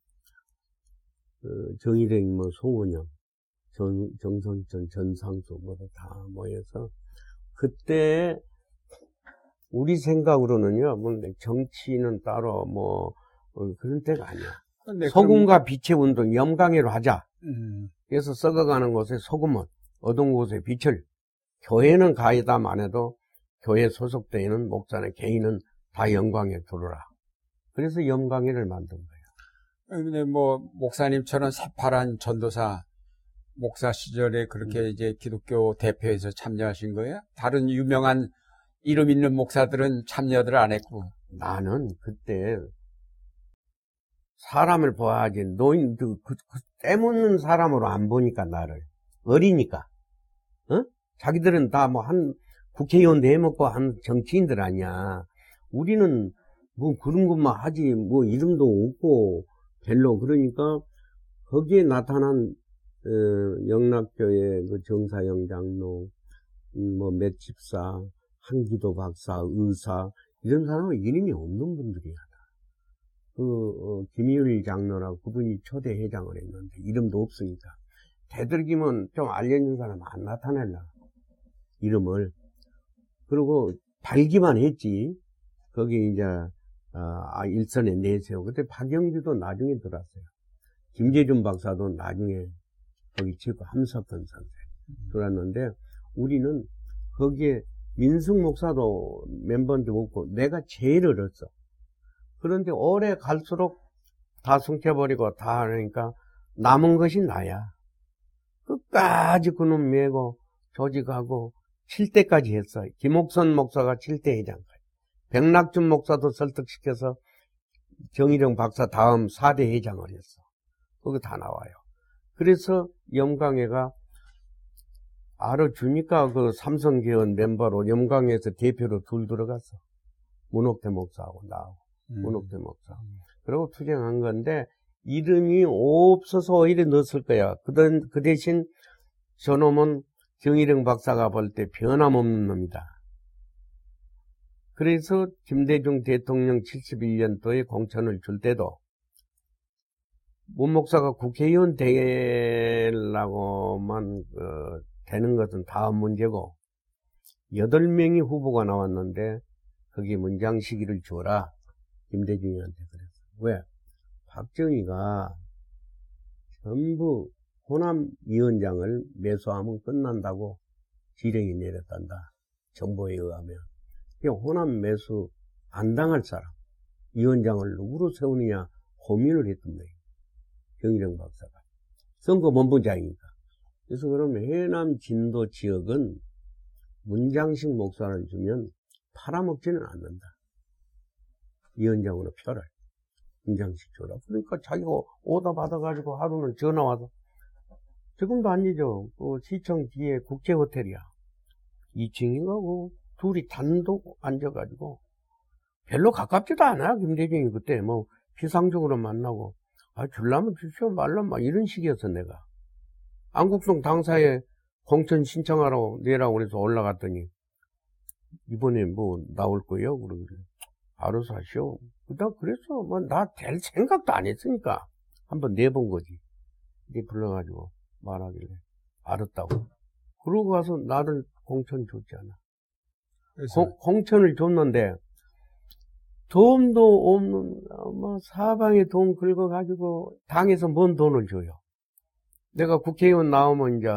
그 정일행 뭐 송원영 정, 정선전 전상수 뭐다 다 모여서 그때 우리 생각으로는요 뭐 정치는 따로 뭐 어, 그런 때가 아니야 소금과 빛의 운동 염강회로 하자 음, 그래서 썩어가는 곳에 소금을 어두운 곳에 빛을 교회는 가이담 안 해도 교회 소속되어 있는 목사나 개인은 다 영광에 들어라 그래서 염광회를 만든 거예요 근데 뭐, 목사님처럼 새파란 전도사, 목사 시절에 음. 그렇게 이제 기독교 대표에서 참여하신 거예요? 다른 유명한 이름 있는 목사들은 참여들 안 했고. 나는 그때 사람을 봐야지 노인 그, 그, 그 때묻는 사람으로 안 보니까 나를 어리니까 어? 자기들은 다 뭐 한 국회의원 대먹고 한 정치인들 아니야 우리는 뭐 그런 것만 하지 뭐 이름도 없고 별로 그러니까 거기에 나타난 어, 영락교회 그 정사영 장로 음, 뭐 맷집사 한기도 박사 의사 이런 사람은 이름이 없는 분들이야. 그, 어, 김유일 장로라고 그분이 초대 회장을 했는데, 이름도 없으니까. 대들기면 좀 알려진 사람 안 나타낼라. 이름을. 그리고 발기만 했지. 거기 이제, 아, 일선에 내세요. 그때 박영주도 나중에 들어왔어요. 김재준 박사도 나중에 거기 치고 함석헌 선생 들어왔는데, 우리는 거기에 민승 목사도 멤버인데 없고, 내가 제일 어렸어. 그런데 오래 갈수록 다 숨겨버리고 다 하니까 남은 것이 나야. 끝까지 그놈 메고 조직하고 7대까지 했어. 김옥선 목사가 7대 회장까지. 백낙준 목사도 설득시켜서 정일영 박사 다음 4대 회장을 했어. 거기 다 나와요. 그래서 영광회가 알아주니까 그 삼성계원 멤버로 영광회에서 대표로 둘 들어갔어. 문옥대 목사하고 나하고. 음. 문옥대 목사. 그리고 투쟁한 건데, 이름이 없어서 오히려 넣었을 거야. 그, 대- 그 대신 저놈은 정일영 박사가 볼 때 변함없는 놈이다. 그래서 김대중 대통령 71년도에 공천을 줄 때도 문 목사가 국회의원 되려고만 어, 되는 것은 다음 문제고 여덟 명이 후보가 나왔는데 거기 문장 시기를 줘라 김대중이한테 그랬어. 왜? 박정희가 전부 호남 위원장을 매수하면 끝난다고 지령이 내렸단다. 정보에 의하면. 그 호남 매수 안 당할 사람, 위원장을 누구로 세우느냐 고민을 했던 거예요. 정일영 박사가. 선거 본부장이니까. 그래서 그러면 해남 진도 지역은 문장식 목사를 주면 팔아먹지는 않는다. 위원장으로 표를. 줘라. 그러니까 자기가 오다 받아가지고 하루는 전화 와서 지금도 아니죠. 그 시청 뒤에 국제 호텔이야. 2층인가 고 둘이 단독 앉아가지고 별로 가깝지도 않아. 김대중이 그때 뭐 비상적으로 만나고 아 줄라면 주시오 말라 막 이런 식이었어 내가. 안국성 당사에 공천 신청하라고 내라고 그래서 올라갔더니 이번에 뭐 나올 거예요? 그러길래 알아서 하시오. 나 그랬어. 뭐나 될 생각도 안 했으니까 한번 내본 거지. 이제 불러가지고 말하길래 알았다고. 그러고 가서 나를 공천 줬잖아. 그래서 공- 공천을 줬는데 돈도 없는 뭐 사방에 돈 긁어가지고 당에서 뭔 돈을 줘요. 내가 국회의원 나오면 이제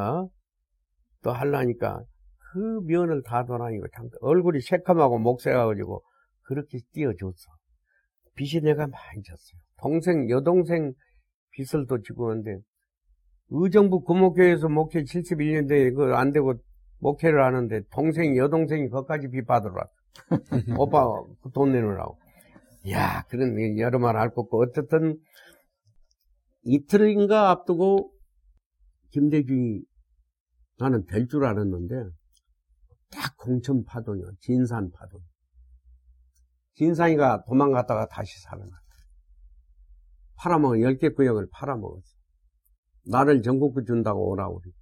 또 할라니까 그 면을 다 돌아니고 참 얼굴이 새카하고 목새가가지고 그렇게 띄워줬어. 빚이 내가 많이 졌어요. 동생 여동생 빚을 또 지고 있는데 의정부 금목교에서 목회 71년대 그안 되고 목회를 하는데 동생 여동생이 거기까지 빚 받으러 왔어. 오빠 그 돈 내놓으라고. 야 그런 여러 말 할거 없고 어쨌든 이틀인가 앞두고 김대중이 나는 될 줄 알았는데 딱 공천 파동이야 진산 파동. 진산이가 도망갔다가 다시 살아났다. 팔아먹은 10개 구역을 팔아먹었어. 나를 전국구 준다고 오라고 그래.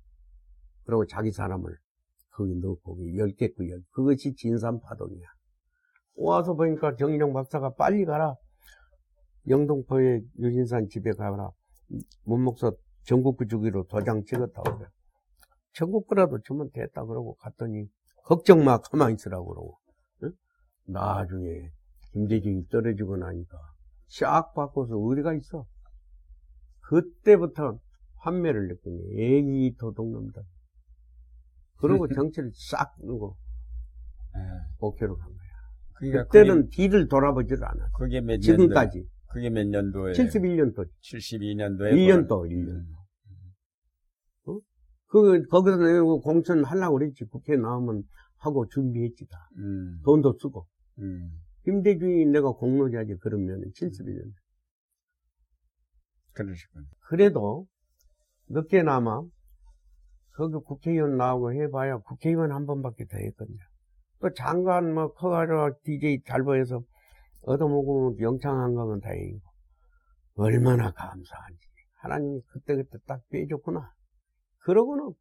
그리고 자기 사람을 거기 넣고 거기 10개 구역. 그것이 진산 파동이야. 와서 보니까 정인영 박사가 빨리 가라. 영동포의 유진산 집에 가라. 문목서 전국구 주기로 도장 찍었다고 그래. 전국구라도 주면 됐다 그러고 갔더니 걱정 마 가만히 있으라고 그러고. 응? 나중에 김대중이 떨어지고 나니까 싹 바꿔서 어디가 있어? 그때부터 환멸을 느끼니 애기 도둑놈들. 그러고 정치를 싹 누고 예. 목회로 간 거야. 그러니까 그때는 뒤를 돌아보질 않아. 그게, 그게 몇 년도 지금까지. 그게 몇 년도에 71년도. 72년도에 1년 또, 1년. 그, 거기서 내고 공천 하려고 그랬지. 국회 나오면 하고 준비했지 다. 음, 돈도 쓰고. 음. 김대중이 내가 공로자지 그러면 71년. 그러시군. 그래도 늦게나마 거기 국회의원 나오고 해봐야 국회의원 한 번밖에 더 했거든요. 또 장관 뭐 커가지고 DJ 잘 보여서 얻어먹으면 영창한 거면 다행이고 얼마나 감사한지 하나님이 그때그때 딱 빼줬구나. 그러고는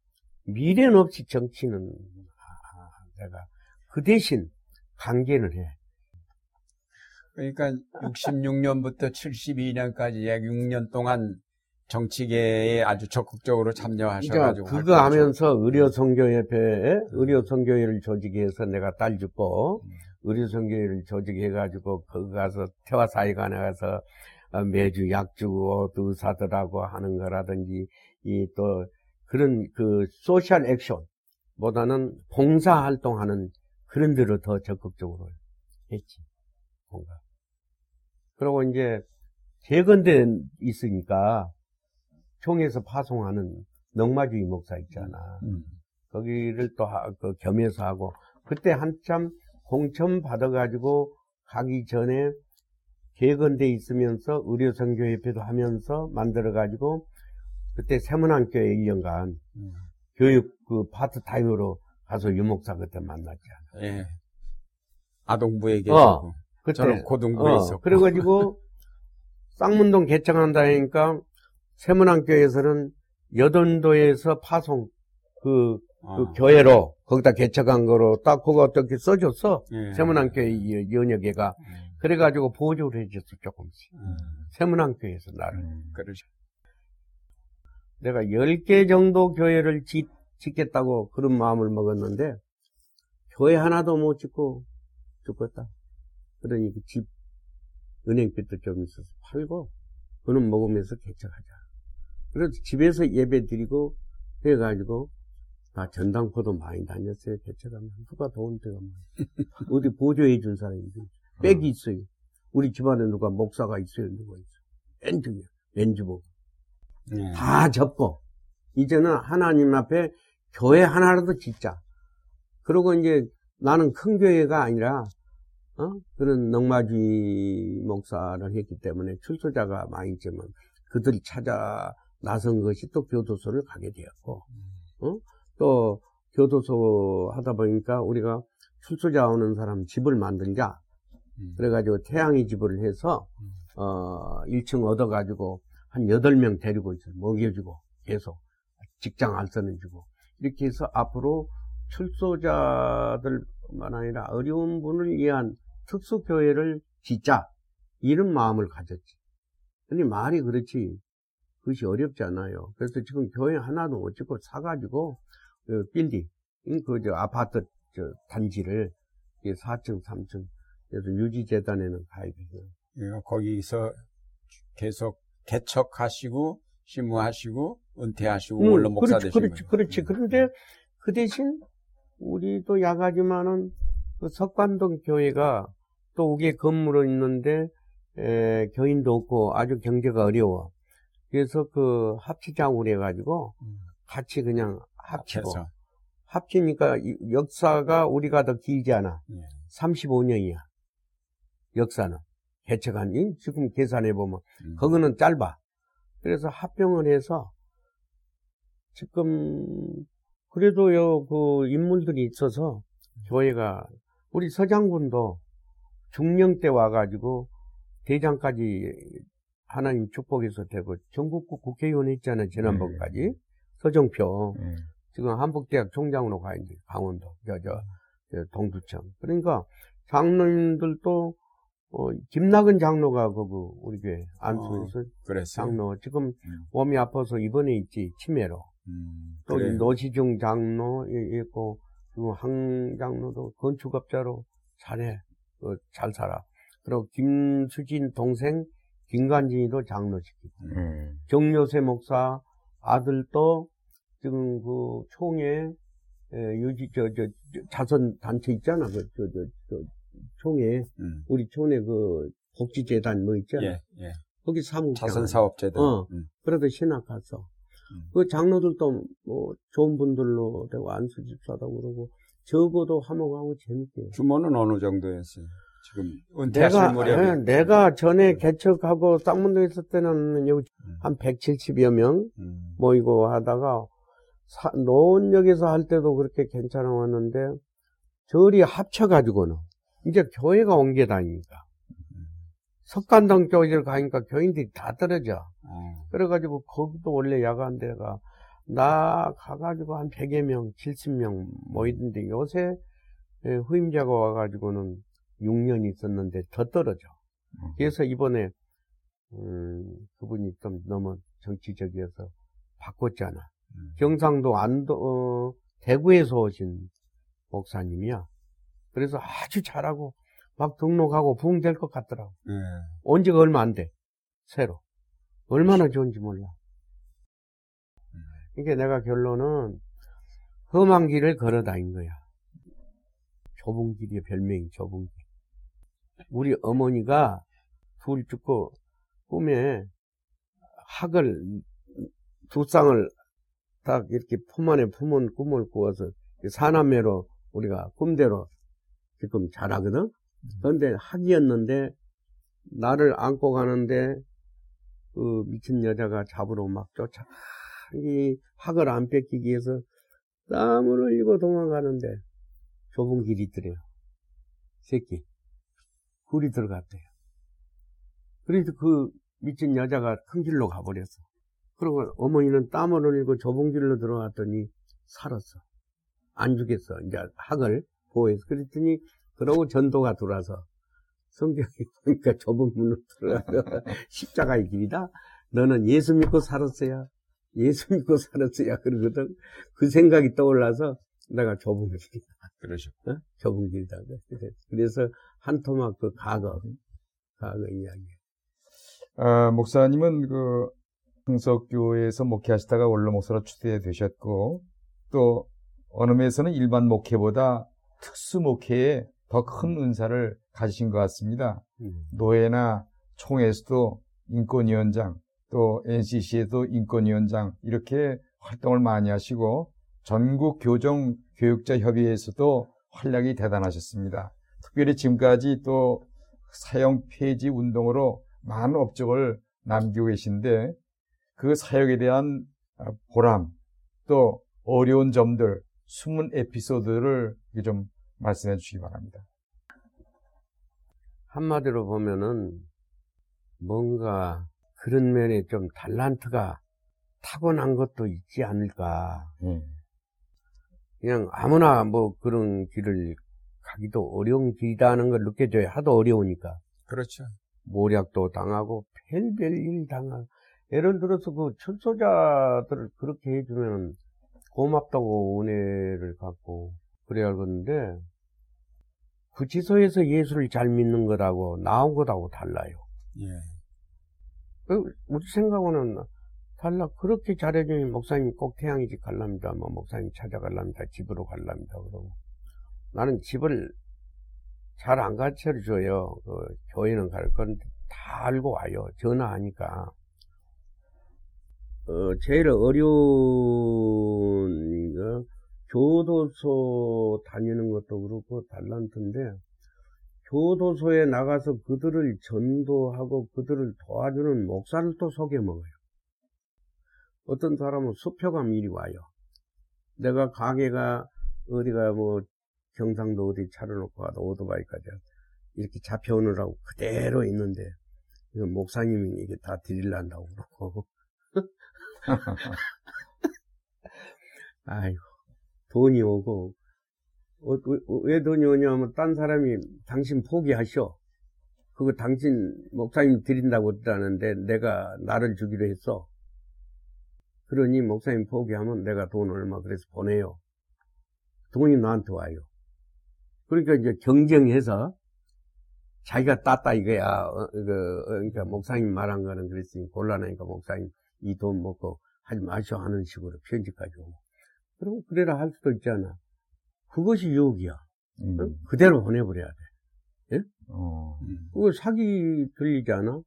미련 없이 정치는 아, 내가 그 대신 강제를 해. 그러니까 66년부터 72년까지 약 6년 동안 정치계에 아주 적극적으로 참여하셔가지고 그러니까 그거 하면서 의료선교협회에 의료선교회를 조직해서 내가 딸 죽고 음. 의료선교회를 조직해가지고 거기 가서 태화사회관에 가서 어, 매주 약 주고 또 의사들하고 하는 거라든지 이 또 그런 그 소셜 액션 보다는 봉사활동하는 그런 데로 더 적극적으로 했지 뭔가 그리고 이제 재건대 있으니까 총에서 파송하는 넉마주의 목사 있잖아. 음. 거기를 또 하- 그 겸해서 하고 그때 한참 공천 받아가지고 가기 전에 개건대 있으면서 의료선교협회도 하면서 만들어가지고 그때 세문안교회 1년간 음. 교육 그 파트타임으로 가서 유목사 그때 만났잖아. 예. 아동부에 계시고 어, 그때 저는 고등부에 어, 있었고 그래가지고 쌍문동 개창한다 하니까 세문안교에서는 여돈도에서 파송 그, 어. 그 교회로 거기다 개척한 거로 딱 그거 어떻게 써줬어 예. 세문안교회 연역회가 음. 그래가지고 보조를 해줬어 조금씩 음. 세문안교에서 나를 그러시. 내가 10개 정도 교회를 짓, 짓겠다고 그런 마음을 먹었는데 교회 하나도 못 짓고 죽었다 그러니 그 집 은행빚도 좀 있어서 팔고 그는 먹으면서 개척하자. 그래서 집에서 예배 드리고 해가지고 나 전당포도 많이 다녔어요. 개척하면. 누가 도움 데가 많아 어디 보조해 준 사람이 빽이 있어요. 우리 집안에 누가 목사가 있어요? 누가 있어 엔트야. 렌즈보고 예. 다 접고. 이제는 하나님 앞에 교회 하나라도 짓자. 그러고 이제 나는 큰 교회가 아니라 어? 그런 넉마주의 목사를 했기 때문에 출소자가 많이 있지만 그들이 찾아 나선 것이 또 교도소를 가게 되었고 어? 또 교도소 하다 보니까 우리가 출소자 오는 사람 집을 만들자 음. 그래가지고 태양의 집을 해서 어 1층 얻어가지고 한 8명 데리고 있어 먹여주고 계속 직장 알선해 주고 이렇게 해서 앞으로 출소자들 만 아니라 어려운 분을 위한 특수교회를 짓자. 이런 마음을 가졌지. 근데 말이 그렇지. 그것이 어렵지 않아요. 그래서 지금 교회 하나도 못 짓고 사가지고 그 빌딩 그 저 아파트 저 단지를 4층 3층 그래서 유지재단에는 가입해서 예, 거기서 계속 개척하시고 심무하시고 은퇴하시고 응, 원로 목사 그렇지, 되신 그렇지. 그렇지. 그런데 그 대신 우리도 야가지만은 그 석관동 교회가 또 우리의 건물은 있는데 에, 교인도 없고 아주 경제가 어려워. 그래서 그 합치장을 해가지고 음, 같이 그냥 합치고 합쳐서. 합치니까 이 역사가 우리가 더 길지 않아. 예. 35년이야. 역사는 개척한 이 지금 계산해 보면 음. 그거는 짧아. 그래서 합병을 해서 지금 그래도요 그 인물들이 있어서 교회가 우리 서장군도 중령 때 와가지고 대장까지 하나님 축복해서 되고 전국구 국회의원 했잖아요 지난번까지. 서정표. 예. 지금 한북대학 총장으로 가 있는데 강원도 저저 저 동두천. 그러니까 장로님들도 어, 김낙은 장로가 거기 우리 교회 안수에서 그랬어요. 장로. 지금 몸이 아파서 입원해 있지 치매로 음, 또 그래요. 노시중 장로 이- 있고 그리고 황 장로도 건축업자로 잘해 어, 잘 살아 그리고 김수진 동생 김관진이도 장로시키고 예. 정요세 목사 아들도 지금 그 총회 에, 유지 저저 자선 단체 있잖아 그 저 저 저 총회 음. 우리 촌에 그 복지재단 뭐 있잖아 예, 예. 거기 사무장 자선사업재단. 어. 음. 그래도 신학 갔어 음. 그 장로들도 뭐 좋은 분들로 되고 안수 집사도 그러고 적어도 화목하고 재밌게 규모는 어느 정도였어요? 지금 은퇴하실 내가 무렵에. 예, 내가 전에 개척하고 쌍문동에 있을 때는 여기 음. 한 170여 명 음. 모이고 하다가 사, 노원역에서 할 때도 그렇게 괜찮아 왔는데 절이 합쳐가지고는 이제 교회가 옮겨 다니니까 석관동 교회를 가니까 교인들이 다 떨어져 어. 그래가지고 거기도 원래 야간 데가 나 가가지고 한 100여 명 70명 모이던데 요새 예, 후임자가 와가지고는 6년 있었는데 더 떨어져 음. 그래서 이번에 음, 그분이 좀 너무 정치적이어서 바꿨잖아 음. 경상도 안도 어, 대구에서 오신 목사님이야. 그래서 아주 잘하고 막 등록하고 부흥될 것 같더라고. 예. 온 지가 얼마 안 돼. 새로. 얼마나 좋은지 몰라. 이게 내가 결론은 험한 길을 걸어 다닌 거야. 좁은 길이 별명이 좁은 길. 우리 어머니가 둘 죽고 꿈에 학을 두 쌍을 딱 이렇게 품 안에 품은 꿈을 꾸어서 사남매로 우리가 꿈대로 지금 잘하거든. 그런데 학이었는데 나를 안고 가는데 그 미친 여자가 잡으러 막 쫓아 이 학을 안 뺏기기 위해서 땀을 흘리고 도망가는데 좁은 길이 있더래요. 새끼 굴이 들어갔대요. 그래서 그 미친 여자가 큰 길로 가버렸어. 그리고 어머니는 땀을 흘리고 좁은 길로 들어갔더니 살았어. 안 죽겠어. 이제 학을 보호해서. 그랬더니, 그러고 전도가 들어와서 성경에 보니까 좁은 문으로 들어가서 십자가의 길이다. 너는 예수 믿고 살았어야. 예수 믿고 살았어야. 그러거든. 그 생각이 떠올라서 내가 좁은 길이다. 그러셨고. 어? 좁은 길이다. 그래서 한 토막 그 과거, 과거 이야기. 아, 목사님은 그 흥석교회에서 목회하시다가 원로 목사로 추대되셨고 또 어느 면에서는 일반 목회보다 특수 목회에 더 큰 은사를 가지신 것 같습니다. 음. 노회나 총회에서도 인권위원장, 또 NCC에도 인권위원장 이렇게 활동을 많이 하시고 전국 교정 교육자 협의회에서도 활약이 대단하셨습니다. 특별히 지금까지 또 사형 폐지 운동으로 많은 업적을 남기고 계신데 그 사역에 대한 보람 또 어려운 점들 숨은 에피소드를 좀 말씀해 주시기 바랍니다. 한마디로 보면은 뭔가 그런 면에 좀 달란트가 타고난 것도 있지 않을까. 예. 그냥 아무나 뭐 그런 길을 가기도 어려운 길이라는 걸 느껴져요. 하도 어려우니까. 그렇죠. 모략도 당하고 별별 일 당하고. 예를 들어서 그 철소자들을 그렇게 해주면 고맙다고 은혜를 갖고 그래야 하겠는데 구치소에서 예수를 잘 믿는 것하고 나온 것하고 달라요. 예. 그 우리 생각으로는 달라. 그렇게 잘해주니 목사님 꼭 태양이 집 갈랍니다. 뭐 목사님 찾아갈랍니다. 집으로 갈랍니다. 그러고 나는 집을 잘 안 가르쳐 줘요. 그 교회는 갈 건데 다 알고 와요. 전화하니까. 어, 제일 어려운 거 교도소 다니는 것도 그렇고 달란트인데 교도소에 나가서 그들을 전도하고 그들을 도와주는 목사를 또 속여 먹어요. 어떤 사람은 수표가 미리 와요. 내가 가게가 어디가 뭐 경상도 어디 차를 놓고 가도 오토바이까지 이렇게 잡혀오느라고 그대로 있는데 목사님이 이게 다 드릴란다고 그러고 아이고 돈이 오고 어, 왜 돈이 오냐면 딴 사람이 당신 포기하셔 그거 당신 목사님 드린다고 했다는데 내가 나를 주기로 했어 그러니 목사님 포기하면 내가 돈 얼마 그래서 보내요 돈이 나한테 와요 그러니까 이제 경쟁해서 자기가 땄다 이거야. 어, 그, 그러니까 목사님 말한 거는 그랬으니 곤란하니까 목사님 이 돈 먹고 하지 마셔 하는 식으로 편지까지 오고. 그럼 그래라 할 수도 있잖아. 그것이 유혹이야. 음. 어? 그대로 보내버려야 돼. 예? 어. 그거 사기 들리지 않아?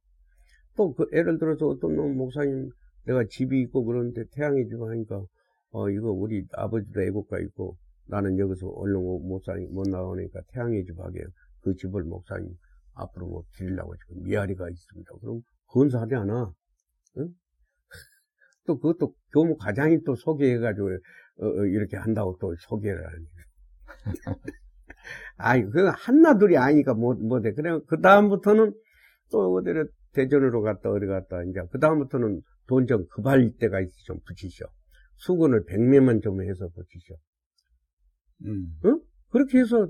또 그 예를 들어서 어떤 놈 목사님 내가 집이 있고 그런데 태양의 집 하니까 어 이거 우리 아버지도 애국가 있고 나는 여기서 얼른 못 사니 못 나오니까 태양의 집 하게 그 집을 목사님 앞으로 뭐 드리려고 지금 미아리가 있습니다. 그럼 건사하지 않아? 응? 또 그것도 교무 과장이 또 소개해가지고 어, 어, 이렇게 한다고 또 소개를 하니. 아이 그 한나둘이 아니까 못 못해. 그래 그 다음부터는 또 어디를 대전으로 갔다 어디 갔다 이제 그 다음부터는 돈 좀 급할 때가 있어 좀 붙이셔. 수건을 백매만 좀 해서 붙이셔. 음. 응? 그렇게 해서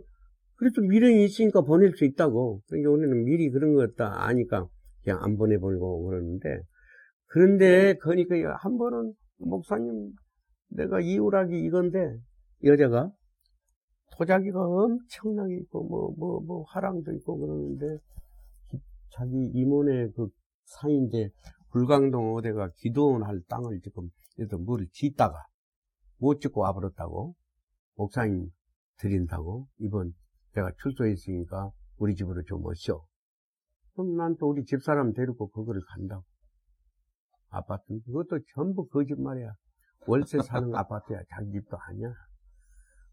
그래도 미련이 있으니까 보낼 수 있다고. 그러니까 우리는 미리 그런 것 다 아니까 그냥 안 보내버리고 그러는데 그런데 그러니까 한 번은 목사님 내가 이우락이 이건데 여자가 토자기가 엄청나게 있고 뭐뭐 뭐 화랑도 있고 그러는데 자기 이모네 그 사이인데 불광동 어디가 기도원할 땅을 지금 그래서 물을 짓다가 못 짓고 와버렸다고 목사님 드린다고 이번 내가 출소했으니까 우리 집으로 좀 오시오. 그럼 난 또 우리 집사람 데리고 그거를 간다고. 아파트 그것도 전부 거짓말이야. 월세 사는 아파트야. 자기 집도 아니야.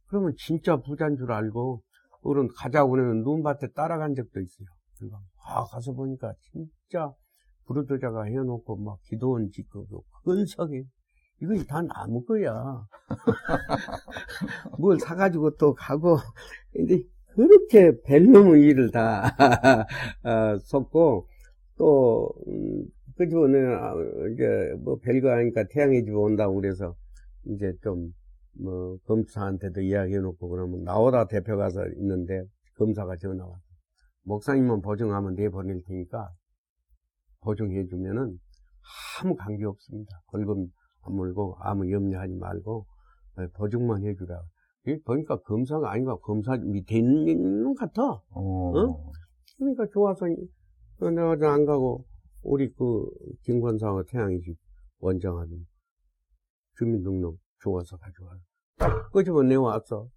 그러면 진짜 부자인 줄 알고 어른 가자고 그러면 눈밭에 따라간 적도 있어요. 그러니까 아 가서 보니까 진짜 부르도자가 해놓고 막 기도원 짓고 큰 석이 이거 다 나무 거야. 뭘 사가지고 또 가고 근데 그렇게 벨놈의 일을 다 어, 섰고 또 음, 그집은 이제 뭐 별거 아니까 태양의 집 온다고 그래서 이제 좀 뭐 검사한테도 이야기해놓고 그러면 나오다 대표 가서 있는데 검사가 전화 와서 목사님만 보증하면 내보낼 테니까 보증해주면은 아무 관계 없습니다. 벌금 안 물고 아무 염려하지 말고 보증만 해주라. 보니까 검사가 아닌가 검사 밑에 있는 것 같아. 어. 어? 그러니까 좋아서 내가 안 가고 우리 그 김권사와 태양이집 원장하는 주민등록 좋아서 가져와. 딱 끄집어 내왔어.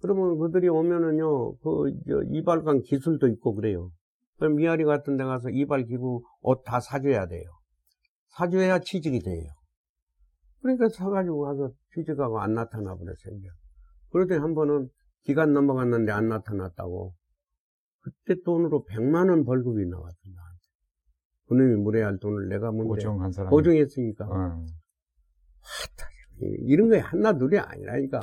그러면 그들이 오면은요, 그, 이발관 기술도 있고 그래요. 그럼 미아리 같은 데 가서 이발 기구 옷 다 사줘야 돼요. 사줘야 취직이 돼요. 그러니까 사가지고 가서 취직하고 안 나타나 버렸어요. 그러더니 한 번은 기간 넘어갔는데 안 나타났다고. 그때 돈으로 100만 원 벌금이 나한테. 그놈이 물어야 돈을 내가 뭔데. 보증한 사람. 보증했으니까. 어. 이런 거에 하나 둘이 아니라니까.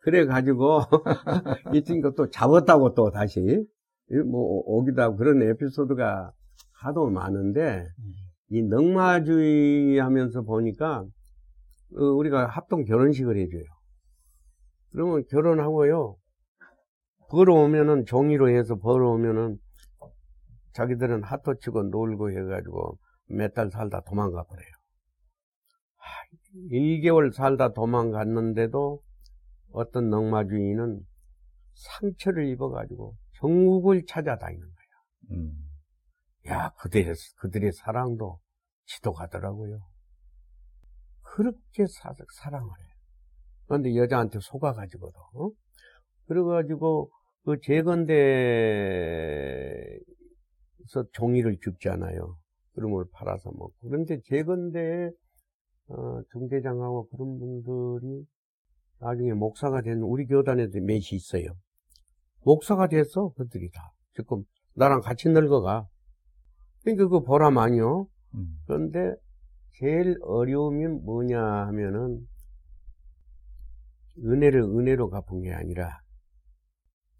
그래 가지고, 이친가 또 잡았다고 또 다시, 뭐, 오기도 그런 에피소드가 하도 많은데, 이 넉마주의 하면서 보니까, 어, 우리가 합동 결혼식을 해줘요. 그러면 결혼하고요, 벌어오면은, 종이로 해서 벌어오면은, 자기들은 핫도 치고 놀고 해가지고, 몇 달 살다 도망가 버려요. 1개월 살다 도망갔는데도 어떤 넉마주의는 상처를 입어가지고 전국을 찾아다니는 거야. 음. 야, 그들의, 그들의 사랑도 지도가더라고요. 그렇게 사, 사랑을 해. 그런데 여자한테 속아가지고도, 어? 그래가지고, 그 재건대에서 종이를 줍잖아요. 그런 걸 팔아서 먹고. 그런데 재건대에 어, 중대장하고 그런 분들이 나중에 목사가 된 우리 교단에도 몇이 있어요. 목사가 됐어, 그들이 다. 지금 나랑 같이 늙어가. 그러니까 그거 보람 아니요. 음. 그런데 제일 어려움이 뭐냐 하면은 은혜를 은혜로 갚은 게 아니라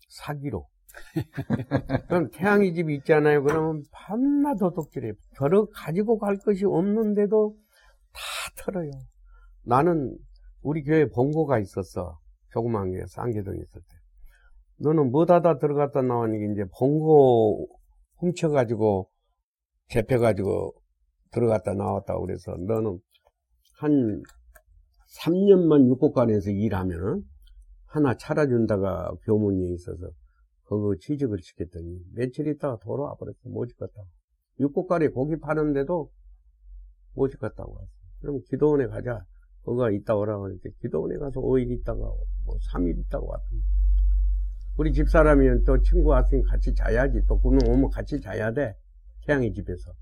사기로. 그럼 태양이 집 있잖아요. 그러면 밤낮 도둑질해. 별로 가지고 갈 것이 없는데도 다 털어요. 나는 우리 교회 본고가 있었어. 조그만 게 쌍계동에 있을 때. 너는 뭐다다 들어갔다 나오니 이제 본고 훔쳐가지고 잡혀가지고 들어갔다 나왔다고 그래서 너는 한 3년만 육국관에서 일하면은 하나 차려준다가 교문이 있어서 그거 취직을 시켰더니 며칠 있다가 돌아와 버렸어. 모집 갔다고. 육국관에 고기 파는데도 모집 갔다고 왔어. 그럼 기도원에 가자. 거기가 있다 오라고 하는데 기도원에 가서 5일 있다가 뭐 3일 있다가 왔던데. 우리 집사람이 또 친구 왔으니 같이 자야지. 또 그놈 오면 같이 자야 돼. 태양이 집에서.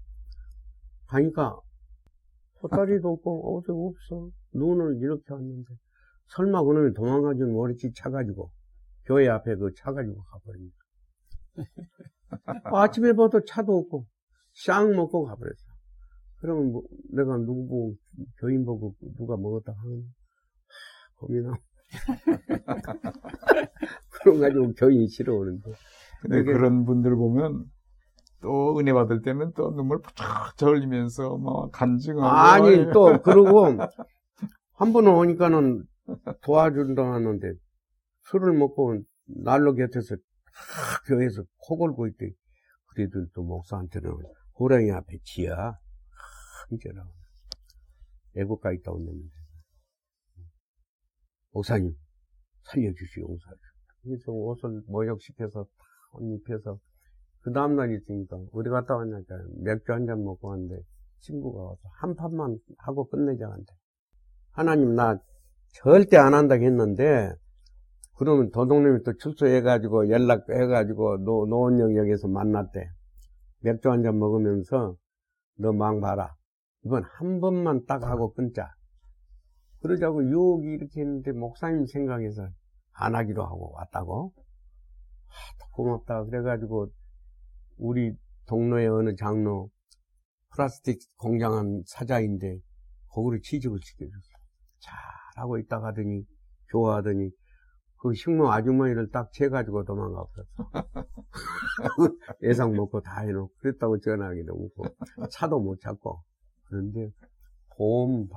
가니까 소다리도 없고 어디 없어. 눈을 이렇게 왔는데 설마 그놈이 도망가지 머리치 차가지고 교회 앞에 그 차 가지고 가버립니다. 아침에 봐도 차도 없고 쌍 먹고 가버렸어. 그러면 뭐 내가 누구 보고 교인 보고 누가 먹었다 하면 고민하고 그런 가지고 교인이 싫어오는데 근데 그런 분들 보면 또 은혜 받을 때는 또 눈물 푹 흘리면서 뭐 간증하고 아니 또 그러고 한 번은 오니까는 도와준다 하는데 술을 먹고 난로 곁에서 다 교회에서 코 골고 있대. 그래도 또 목사한테는 호랑이 앞에 지야 한째라고 애국가 있다 오는데 목사님 살려주시오 용서해. 그래서 옷을 모욕시켜서 다옷 입혀서 그 다음날 있으니까 어디 갔다 왔냐니까 맥주 한 잔 먹고 왔는데 친구가 와서 한 판만 하고 끝내자 한대. 하나님 나 절대 안 한다고 했는데 그러면 도동님이 또 출소해가지고 연락해가지고 노, 노원역역에서 만났대. 맥주 한 잔 먹으면서 너 망 봐라. 이번 한 번만 딱 하고 끊자. 그러자고 유혹이 이렇게 했는데 목사님 생각해서 안 하기로 하고 왔다고. 하, 고맙다. 그래가지고 우리 동로의 어느 장로 플라스틱 공장한 사자인데 거기를 취직을 시켜줬어. 잘하고 있다 가더니 좋아하더니 그 식모 아주머니를 딱 채가지고 도망가 버렸어. 예상 먹고 다 해놓고 그랬다고 전화하기도 없고 차도 못 찾고 그런데 보험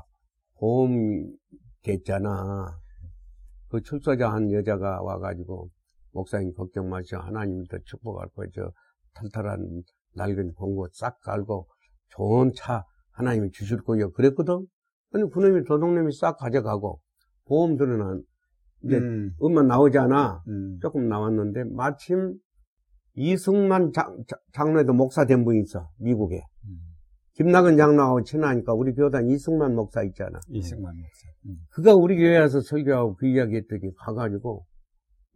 보험이 됐잖아. 그 출소자 한 여자가 와가지고 목사님 걱정 마시오. 하나님부터 축복할 거예요. 저 털털한 낡은 봉고 싹 갈고 좋은 차 하나님이 주실 거예요. 그랬거든? 근데 그놈이 도둑놈이 싹 가져가고 보험들은 이제 음, 음만 나오지 않아. 음. 조금 나왔는데 마침 이승만 장, 장- 장로에도 목사 된 분이 있어. 미국에. 음. 김나근 장로하고 친하니까 우리 교단 이승만 목사 있잖아. 이승만 목사. 음. 그가 우리 교회 와서 설교하고 그 이야기 했더니 가가지고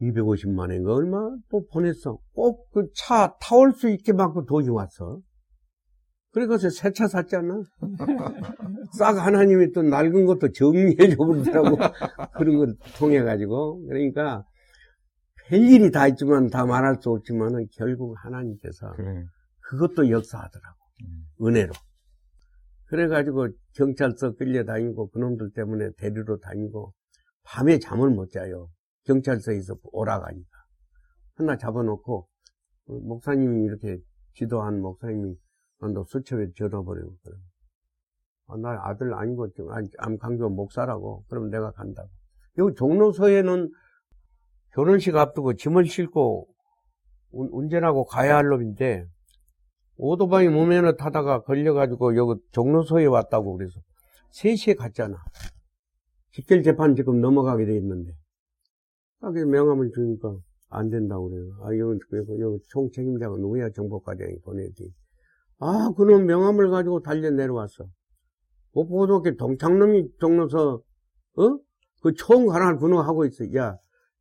250만 원인가 얼마 또 보냈어. 꼭 그 차 타올 수 있게 만큼 돈이 왔어. 그래서 새 차 샀잖아. 싹 하나님이 또 낡은 것도 정리해 줘 버리더라고. 그런 걸 통해가지고. 그러니까, 별일이 다 있지만 다 말할 수 없지만은 결국 하나님께서 그래. 그것도 역사하더라고. 음. 은혜로. 그래가지고 경찰서 끌려다니고 그놈들 때문에 데리러 다니고 밤에 잠을 못 자요. 경찰서에서 오라가니까. 하나 잡아놓고 어, 목사님이 이렇게 지도한 목사님이 아, 너 수첩에 전화버리고 그래. 아, 나 아들 아니고 암강조 목사라고. 그럼 내가 간다고. 여기 종로서에는 결혼식 앞두고 짐을 싣고 운- 운전하고 가야 할 놈인데 오토바이 무면허 타다가 걸려가지고 여기 종로소에 왔다고 그래서 3시에 갔잖아. 직결 재판 지금 넘어가게 돼 있는데. 딱 명함을 주니까 안 된다고 그래요. 아, 이건, 그리고 여기 총 책임자가 누구야? 정보과장이 보내지. 아, 그놈 명함을 가지고 달려 내려왔어. 뭐, 보도께 동창놈이 종로서, 어? 그 총 하나를 분홍하고 있어. 야,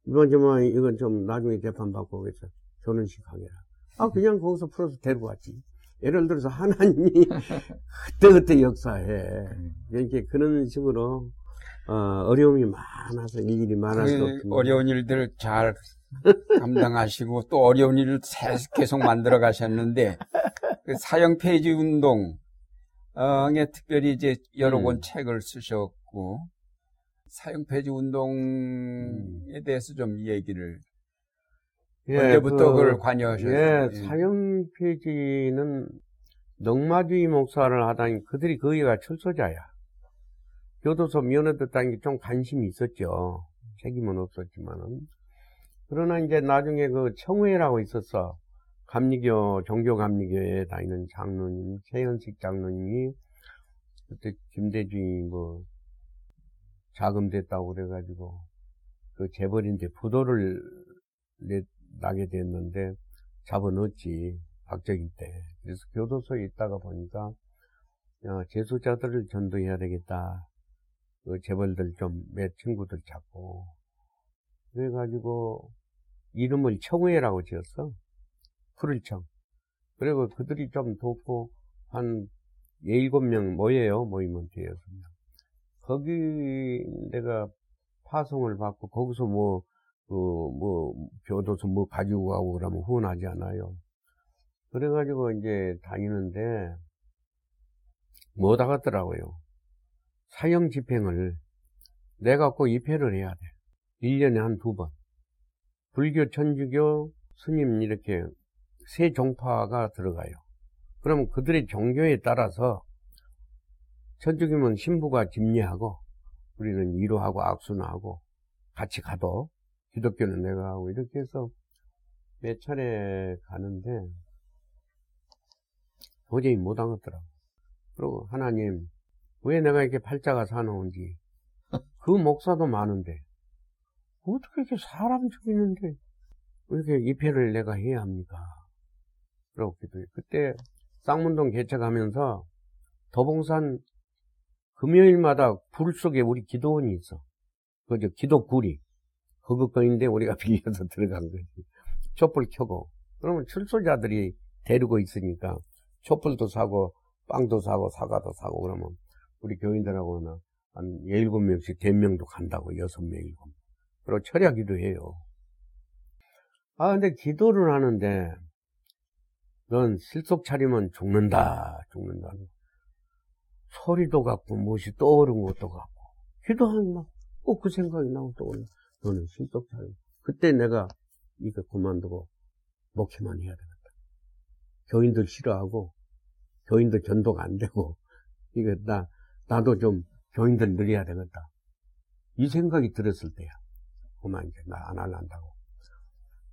이번 주만 이건 좀 나중에 재판받고 그래서 결혼식 하게라. 아, 그냥 거기서 풀어서 데리고 왔지. 예를 들어서 하나님이 그때그때 역사해. 이렇게 그런 식으로, 어, 어려움이 많아서 말할 수 그. 어려운 일들 잘 감당하시고 또 어려운 일을 계속 만들어 가셨는데 그 사형 폐지 운동에 특별히 이제 여러 음. 권 책을 쓰셨고 사형 폐지 운동에 대해서 좀 얘기를 예, 언제부터 그- 그걸 관여하셨어요? 예, 예. 사형 폐지는 넉마주의 목사를 하다니 그들이 거기가 철소자야. 교도소 면허 듣다는 게 좀 관심이 있었죠. 책임은 없었지만은. 그러나 이제 나중에 그 청회라고 있었어. 감리교, 종교감리교에 다니는 장로님, 최현식 장로님이 그때 김대중이 뭐 자금 됐다고 그래가지고 그 재벌인데 부도를 내, 나게 됐는데 잡아넣었지. 박정희 때. 그래서 교도소에 있다가 보니까 어, 재소자들을 전도해야 되겠다. 그 재벌들 좀 몇 친구들 잡고 그래가지고 이름을 청회라고 지었어. 푸를청. 그리고 그들이 좀 돕고 한 예일곱 명 모여요. 모이면 되어서. 거기 내가 파송을 받고 거기서 뭐, 그, 뭐, 교도소 뭐 가지고 가고 그러면 후원하지 않아요. 그래가지고 이제 다니는데 못 하겠더라고요. 사형 집행을 내가 꼭 입회를 해야 돼. 1년에 한 두 번. 불교, 천주교, 스님 이렇게 세 종파가 들어가요. 그러면 그들의 종교에 따라서 천주교면 신부가 집례하고 우리는 위로하고 악순하고 같이 가도 기독교는 내가 하고 이렇게 해서 몇 차례 가는데 도저히 못 하겠더라고. 그리고 하나님 왜 내가 이렇게 팔자가 사나운지 그 목사도 많은데 어떻게 이렇게 사람 죽이는데 왜 이렇게 입회를 내가 해야 합니까? 그러고 기도해. 그때 쌍문동 개척하면서 도봉산 금요일마다 불 속에 우리 기도원이 있어. 그저 기도굴이. 그것거인데 우리가 빌려서 들어간 거지. 촛불 켜고. 그러면 출소자들이 데리고 있으니까 촛불도 사고 빵도 사고 사과도 사고 그러면 우리 교인들하고는 한 일곱 명씩 대명도 간다고 여섯 명 일곱. 명. 그리고 철야 기도 해요. 아 근데 기도를 하는데 넌 실속 차리면 죽는다 죽는다. 소리도 같고 무엇이 떠오른 것도 같고 기도하면 막 꼭 그 생각이 나고 떠올라. 너는 실속 차리. 그때 내가 이거 그만두고 목회만 해야 되겠다. 교인들 싫어하고 교인들 전도가 안 되고 이거 나 나도 좀 교인들 늘려야 되겠다. 이 생각이 들었을 때야. 그만 이제 나 안 할란다고.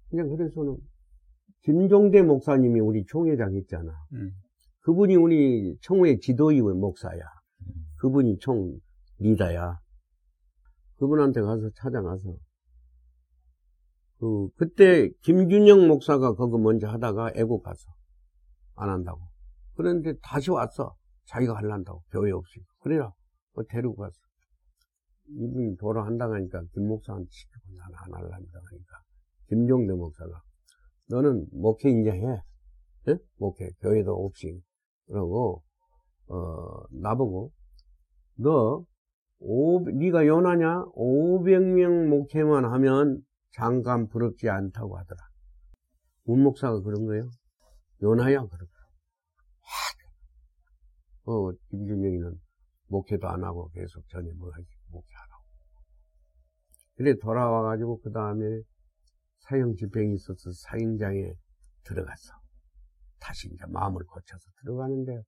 그냥 그래서는 김종대 목사님이 우리 총회장 있잖아. 음. 그분이 우리 청회 지도위원 목사야. 그분이 총 리더야. 그분한테 가서 찾아가서 그 그때 김균영 목사가 그거 먼저 하다가 애국 가서 안 한다고. 그런데 다시 왔어. 자기가 할란다고 교회 없이. 그래라 그 데리고 갔어. 이분이 돌아 한다고 하니까 김 목사한테 시키고 나는 안 할란다 하니까 김종대 목사가 너는 목회 이제 해. 예? 목회 교회도 없이 그러고 어 나보고 너 오, 네가 연하냐? 500명 목회만 하면 장관 부럽지 않다고 하더라. 문 목사가 그런 거예요. 연하야 그러고. 어, 김준영이는 목회도 안 하고 계속 전에 뭐 하지 목회하라고. 그래 돌아와가지고 그 다음에 사형 집행이 있어서 사형장에 들어갔어. 다시 이제 마음을 고쳐서 들어가는데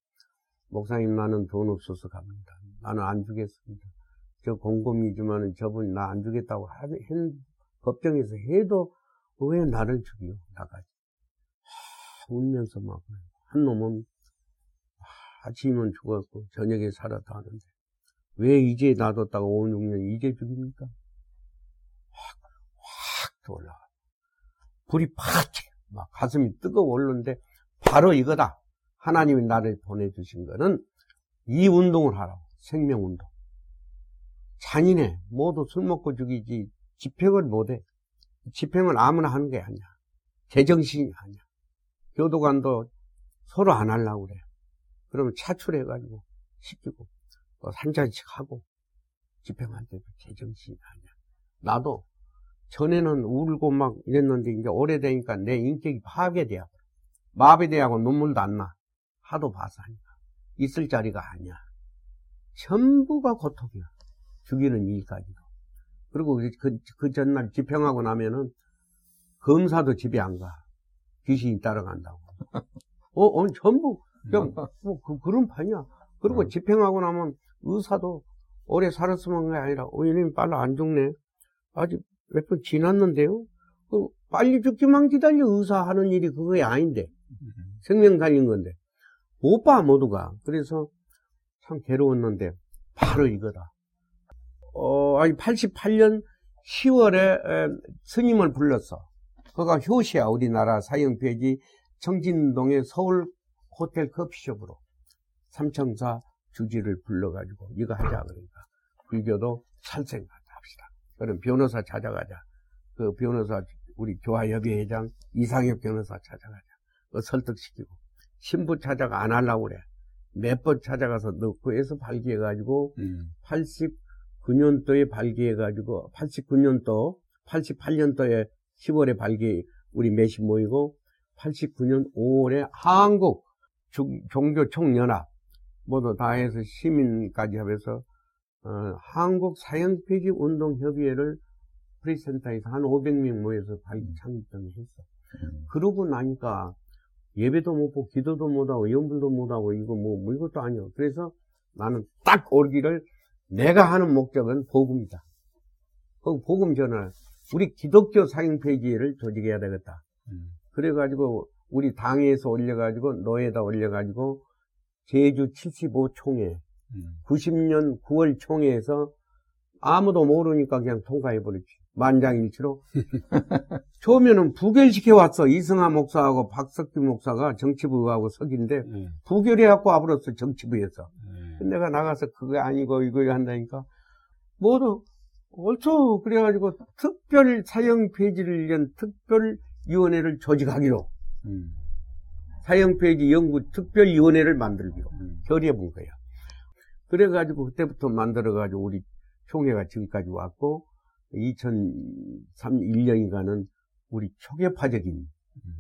목사님 나는 돈 없어서 갑니다. 나는 안 주겠습니다. 저 공범이지만은 저분이 나 안 주겠다고 한, 한 법정에서 해도 왜 나를 죽여 나가지? 하, 울면서 막 한 놈은 아침이면 죽었고 저녁에 살았다 하는데 왜 이제 놔뒀다고 5, 6년 이제 죽입니까? 확, 확 올라가. 불이 파랗게 막 가슴이 뜨거워 오르는데 바로 이거다. 하나님이 나를 보내주신 거는 이 운동을 하라고. 생명운동. 잔인해. 모두 술 먹고 죽이지. 집행을 못해. 집행을 아무나 하는 게 아니야. 제정신이 아니야. 교도관도 서로 안 하려고 그래. 그러면 차출해가지고 시키고 한 잔씩 하고 집행한테도 제정신이 아니야. 나도 전에는 울고 막 이랬는데 이제 오래되니까 내 인격이 파괴돼야 마비돼하고 눈물도 안 나. 하도 봐서 하니까. 있을 자리가 아니야. 전부가 고통이야. 죽이는 일까지도. 그리고 그, 그 전날 집행하고 나면은 검사도 집에 안 가. 귀신이 따라간다고. 어, 어 전부, 그냥, 뭐, 그, 그런 판이야. 그리고 음. 집행하고 나면 의사도 오래 살았으면 한게 아니라, 어, 얘는 빨리 안 죽네. 아직 몇번 지났는데요? 그 빨리 죽기만 기다려 의사 하는 일이 그게 아닌데. 생명 살린 건데. 못 봐, 모두가. 그래서 참 괴로웠는데, 바로 이거다. 어, 아니, 88년 10월에 스님을 불렀어. 그가 효시야, 우리나라 사형폐지 청진동의 서울 호텔 커피숍으로. 삼청사 주지를 불러가지고, 이거 하자, 그러니까. 불교도 살생하자 합시다. 그럼 변호사 찾아가자. 그 변호사, 우리 교화협의 회장 이상혁 변호사 찾아가자. 그 설득시키고. 신부 찾아가 안 하려고 그래. 몇 번 찾아가서 넣고 해서 발기해가지고, 음. 89년도에 발기해가지고, 89년도, 88년도에 10월에 발기, 우리 몇이 모이고, 89년 5월에 한국 중- 종교 총연합, 모두 다 해서 시민까지 합해서, 어, 한국 사형폐지 운동협의회를 프리센터에서 한 500명 모여서 발 창립을 했어. 그러고 나니까 예배도 못 보고 기도도 못 하고 연불도 못 하고 이거 뭐, 뭐 이것도 아니야. 그래서 나는 딱 오기를 내가 하는 목적은 복음이다. 그 복음 전환. 우리 기독교 사형 폐지를 조직해야 되겠다. 음. 그래가지고 우리 당에서 올려가지고 노예다 올려가지고 제주 75총회 음. 90년 9월 총회에서 아무도 모르니까 그냥 통과해버렸지. 만장일치로. 처음에는 부결시켜 왔어. 이승하 목사하고 박석규 목사가 정치부하고 석인데 예. 부결해갖고 와버렸어. 정치부에서. 예. 내가 나가서 그게 아니고 이거 한다니까. 모두 옳죠. 그래가지고 특별 사형 폐지를 위한 특별위원회를 조직하기로 음. 사형 폐지 연구 특별위원회를 만들기로 음. 결의해본 거야. 그래가지고 그때부터 만들어가지고 우리 총회가 지금까지 왔고 2001년인가는 우리 초계파적인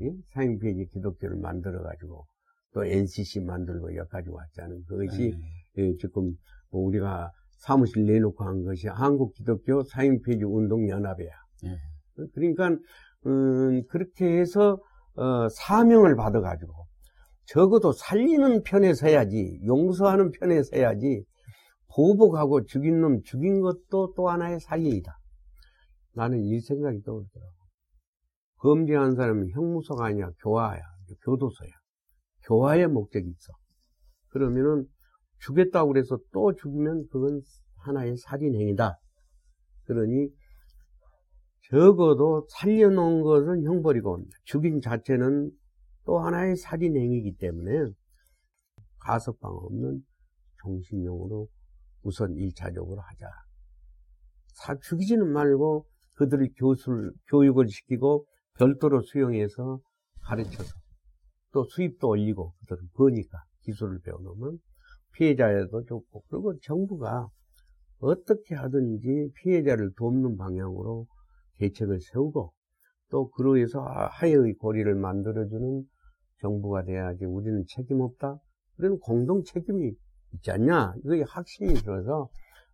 예? 사형 폐지 기독교를 만들어가지고 또 NCC 만들고 여기까지 왔잖아요. 그것이 예. 예, 지금 뭐 우리가 사무실 내놓고 한 것이 한국 기독교 사형폐지 운동 연합이야. 예. 그러니까 음, 그렇게 해서 어, 사명을 받아가지고 적어도 살리는 편에 서야지 용서하는 편에 서야지 보복하고 죽인 놈 죽인 것도 또 하나의 살리이다. 나는 이 생각이 떠오르더라고. 검증한 사람은 형무소가 아니야 교화야 교도소야. 교화의 목적이 있어. 그러면은 죽였다고 그래서 또 죽이면 그건 하나의 살인행위다. 그러니 적어도 살려놓은 것은 형벌이고 죽인 자체는 또 하나의 살인행위이기 때문에 가석방 없는 종신형으로 우선 1차적으로 하자. 사, 죽이지는 말고 그들을 교술, 교육을 시키고 별도로 수용해서 가르쳐서 또 수입도 올리고 그들은 버니까 기술을 배워놓으면 피해자에도 좋고 그리고 정부가 어떻게 하든지 피해자를 돕는 방향으로 대책을 세우고 또 그로 해서 하여의 고리를 만들어주는 정부가 돼야지 우리는 책임 없다? 그런 공동 책임이 있지 않냐? 이게 확신이 들어서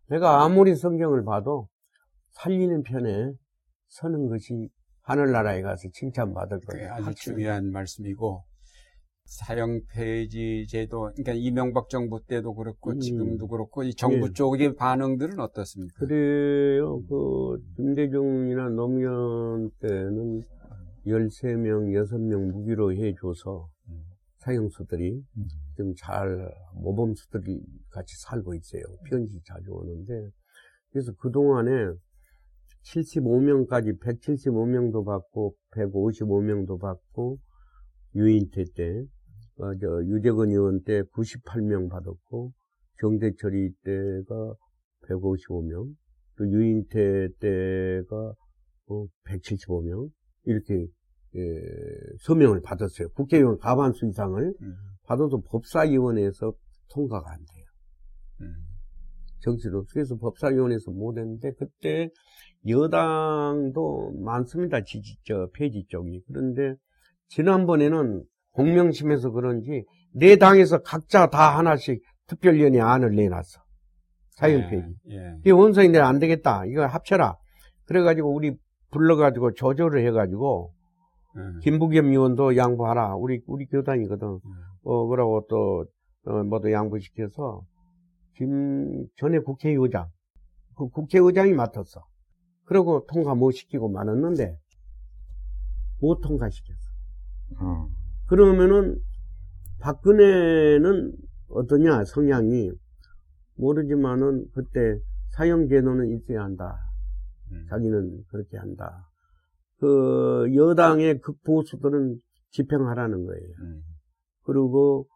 내가 아무리 성경을 봐도 살리는 편에 서는 것이 하늘나라에 가서 칭찬받을 거예요. 아주 중요한 말씀이고 사형 폐지 제도 그러니까 이명박 정부 때도 그렇고 음. 지금도 그렇고 이 정부 네. 쪽의 반응들은 어떻습니까? 그래요. 그 김대중이나 노무현 때는 13명, 6명 무기로 해줘서 음. 사형수들이 음. 좀잘 모범수들이 같이 살고 있어요. 편지 자주 오는데 그래서 그동안에 75명까지 175명도 받고 155명도 받고 유인태 때 어, 저 유재근 의원 때 98명 받았고 정대철이 때가 155명 또 유인태 때가 어, 175명 이렇게 예, 서명을 받았어요. 국회의원 과반수 이상을 음. 받아도 법사위원회에서 통과가 안 돼요. 음. 정치로. 그래서 법사위원회에서 못했는데 그때 여당도 많습니다. 지지, 저, 폐지 쪽이. 그런데 지난번에는 공명심에서 그런지 내 당에서 각자 다 하나씩 특별위원회 안을 내놨어. 사형폐지. 예, 예. 이 원서인들 안 되겠다. 이거 합쳐라. 그래가지고 우리 불러가지고 조조를 해가지고 음. 김부겸 의원도 양보하라. 우리 우리 교단이거든. 음. 어 그러고 또 어, 뭐도 양보시켜서 김 전에 국회의장 그 국회의장이 맡았어. 그리고 통과 못 시키고 말았는데 못 통과시켰어. 어. 그러면은 박근혜는 어떠냐 성향이 모르지만은 그때 사형 제도는 있어야 한다. 음. 자기는 그렇게 한다. 그 여당의 극보수들은 집행하라는 거예요. 음. 그리고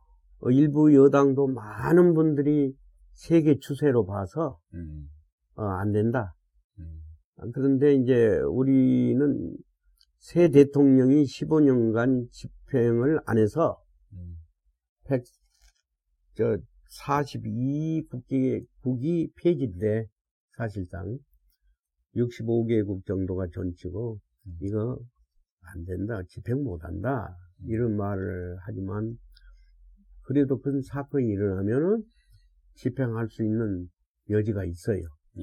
일부 여당도 많은 분들이 세계 추세로 봐서 음. 어, 안 된다. 음. 그런데 이제 우리는 새 대통령이 15년간 집행을 안 해서 음. 100, 저 42 국기 국이 폐지인데 사실상 65개국 정도가 전치고 음. 이거 안 된다 집행 못 한다 이런 말을 하지만 그래도 큰 사건이 일어나면은 집행할 수 있는 여지가 있어요. 예.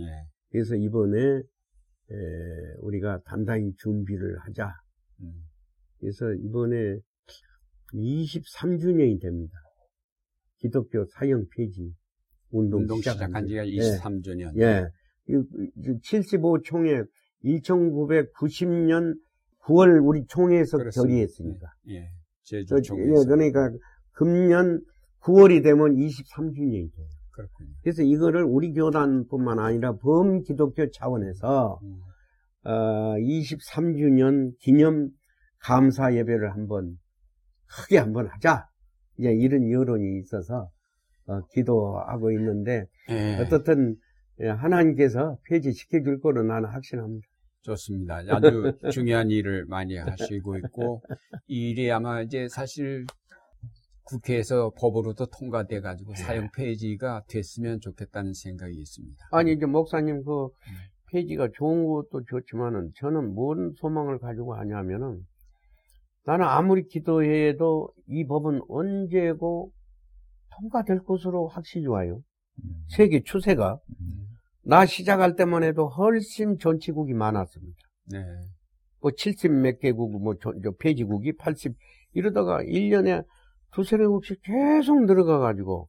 그래서 이번에 에, 우리가 단단히 준비를 하자. 음. 그래서 이번에 23주년이 됩니다. 기독교 사형 폐지 운동, 운동 시작한, 지가 23주년. 예. 예. 75총회 1990년 9월 우리 총회에서 결의했습니다. 예. 제주 총회에서. 예, 그러니까 금년 9월이 되면 23주년이 돼요. 그렇군요. 그래서 이거를 우리 교단뿐만 아니라 범기독교 차원에서 음. 어, 23주년 기념 감사 예배를 한번 크게 한번 하자. 이제 이런 여론이 있어서 어, 기도하고 있는데 예. 어떻든 하나님께서 폐지시켜 줄 거는 나는 확신합니다. 좋습니다. 아주 중요한 일을 많이 하시고 있고 이 일이 아마 이제 사실 국회에서 법으로도 통과돼 가지고 네. 사용 폐지가 됐으면 좋겠다는 생각이 있습니다. 아니 이제 목사님 그 네. 폐지가 좋은 것도 좋지만은 저는 뭔 소망을 가지고 하냐면은 나는 아무리 기도해도 이 법은 언제고 통과될 것으로 확신이 와요. 음. 세계 추세가. 음. 나 시작할 때만 해도 훨씬 전치국이 많았습니다. 네. 뭐 70 몇 개국, 뭐 저, 저 폐지국이 80 이러다가 1년에 두세 개국씩 계속 늘어가가지고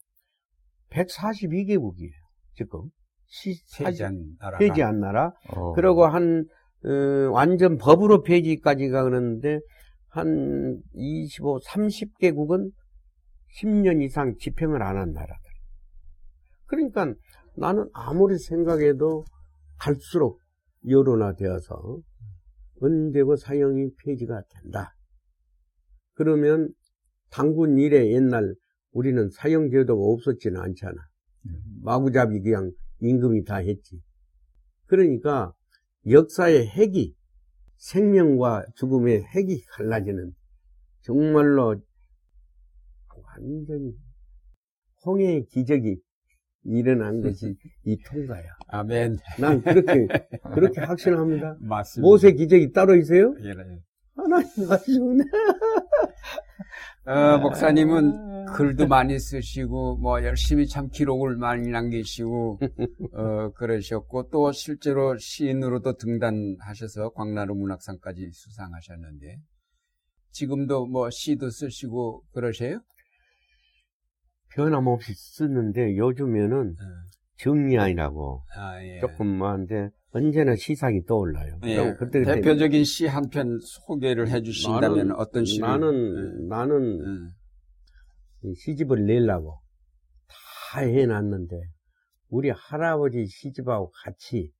142개국이에요. 지금. 시, 폐지한 나라. 폐지한 나라. 어. 그리고 한, 어, 완전 법으로 폐지까지가 그러는데 한 25, 30개국은 10년 이상 집행을 안 한 나라들. 그러니까 나는 아무리 생각해도 갈수록 여론화되어서 언제고 사형이 폐지가 된다. 그러면 당군 이래 옛날 우리는 사형제도가 없었지는 않잖아. 마구잡이 그냥 임금이 다 했지. 그러니까 역사의 핵이 생명과 죽음의 핵이 갈라지는 정말로 완전히 홍해의 기적이 일어난 것이 이 통가야. 아멘. 난 그렇게 그렇게 확신합니다. 맞습니다. 모세 기적이 따로 있어요? 예, 예. 하나님 하시네. 어, 목사님은 글도 많이 쓰시고 뭐 열심히 참 기록을 많이 남기시고 어, 그러셨고 또 실제로 시인으로도 등단하셔서 광나루 문학상까지 수상하셨는데 지금도 뭐 시도 쓰시고 그러세요? 변함없이 쓰는데 요즘에는 정리안이라고 아, 예. 조금만데 언제나 시상이 떠올라요. 예. 그때 그때 대표적인 시 한 편 소개를 해주신다면 나는- 어떤 시를? 나는 나는 예. 이 시집을 내려고 다 해놨는데 우리 할아버지 시집하고 같이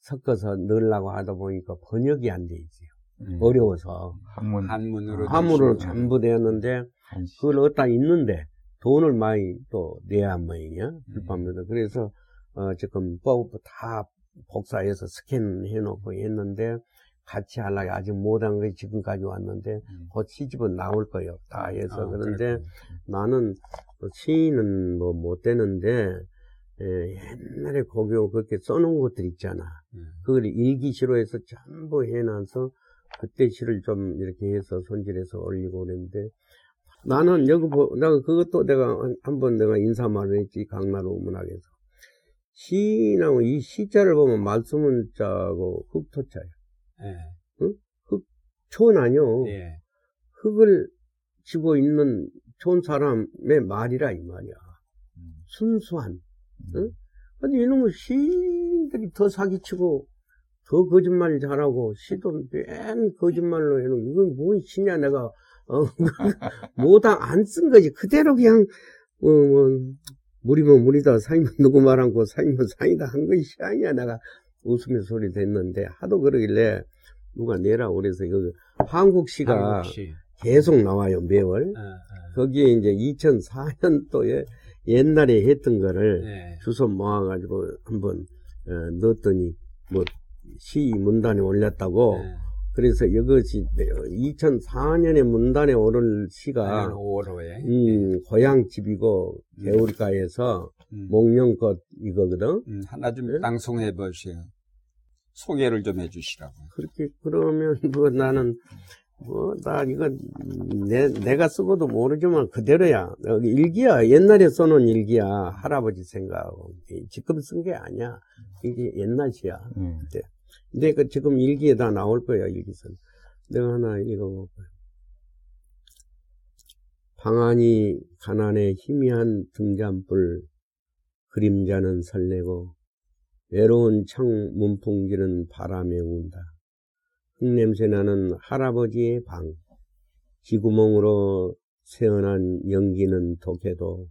섞어서 넣으려고 하다 보니까 번역이 안 돼 있어요. 음. 어려워서 한문 한문으로 한문으로 되시고. 전부 되었는데 한시. 그걸 얻다 있는데 돈을 많이 또 내야 한 모양이야 음. 출판면서 그래서 어 지금 다 복사해서 스캔해 놓고 했는데 같이 하려고 아직 못한 것이 지금까지 왔는데 음. 곧 시집은 나올 거예요 다 해서 아, 그런데 그렇군요. 나는 뭐 시인은 뭐 못 되는데 에, 옛날에 거기 그렇게 써놓은 것들 있잖아 음. 그걸 일기시로 해서 전부 해놔서 그때 시를 좀 이렇게 해서 손질해서 올리고 그랬는데 나는 여기 보, 내가 그것도 내가 한- 한번 내가 인사말을 했지 강나루 문학에서 시인하고 이 시자를 보면 말씀문자고 흑토자야 예. 촌 아니요 예. 흙을 지고 있는 촌 사람의 말이라 이 말이야 음. 순수한 응? 근데 이놈의 시인들이 더 사기치고 더 거짓말 잘하고 시도 맨 거짓말로 해놓고 이건 뭔 시냐 내가 어, 뭐다 안 쓴 거지 그대로 그냥 어, 뭐, 물이면 물이다 사이면 누구 말 않고 사이면 사이다 한 것이 시 아니야 내가 웃으면서 소리 됐는데 하도 그러길래 누가 내라 그래서 이거 한국 시가 한국시. 계속 나와요 매월 어, 어. 거기에 이제 2004년도에 옛날에 했던 거를 예. 주소 모아가지고 한번 어, 넣었더니 뭐 시 문단에 올렸다고 예. 그래서 이것이 2004년에 문단에 오를 시가 내년 5월호에 음, 고향 집이고 개울가에서 음. 목련꽃 이거거든. 음, 하나 좀 네? 낭송해 보세요. 소개를 좀 해주시라고. 그렇게 그러면 뭐 나는 뭐나 이거 내 내가 쓰고도 모르지만 그대로야. 여기 일기야. 옛날에 써놓은 일기야. 할아버지 생각하고. 지금 쓴 게 아니야. 이게 옛날 시야. 음. 근데 그 지금 일기에 다 나올 거야 일기선 내가 하나 읽어볼까요 방안이 가난에 희미한 등잔불 그림자는 설레고 외로운 창 문풍지는 바람에 운다. 흙냄새 나는 할아버지의 방. 지구멍으로 새어난 연기는 독해도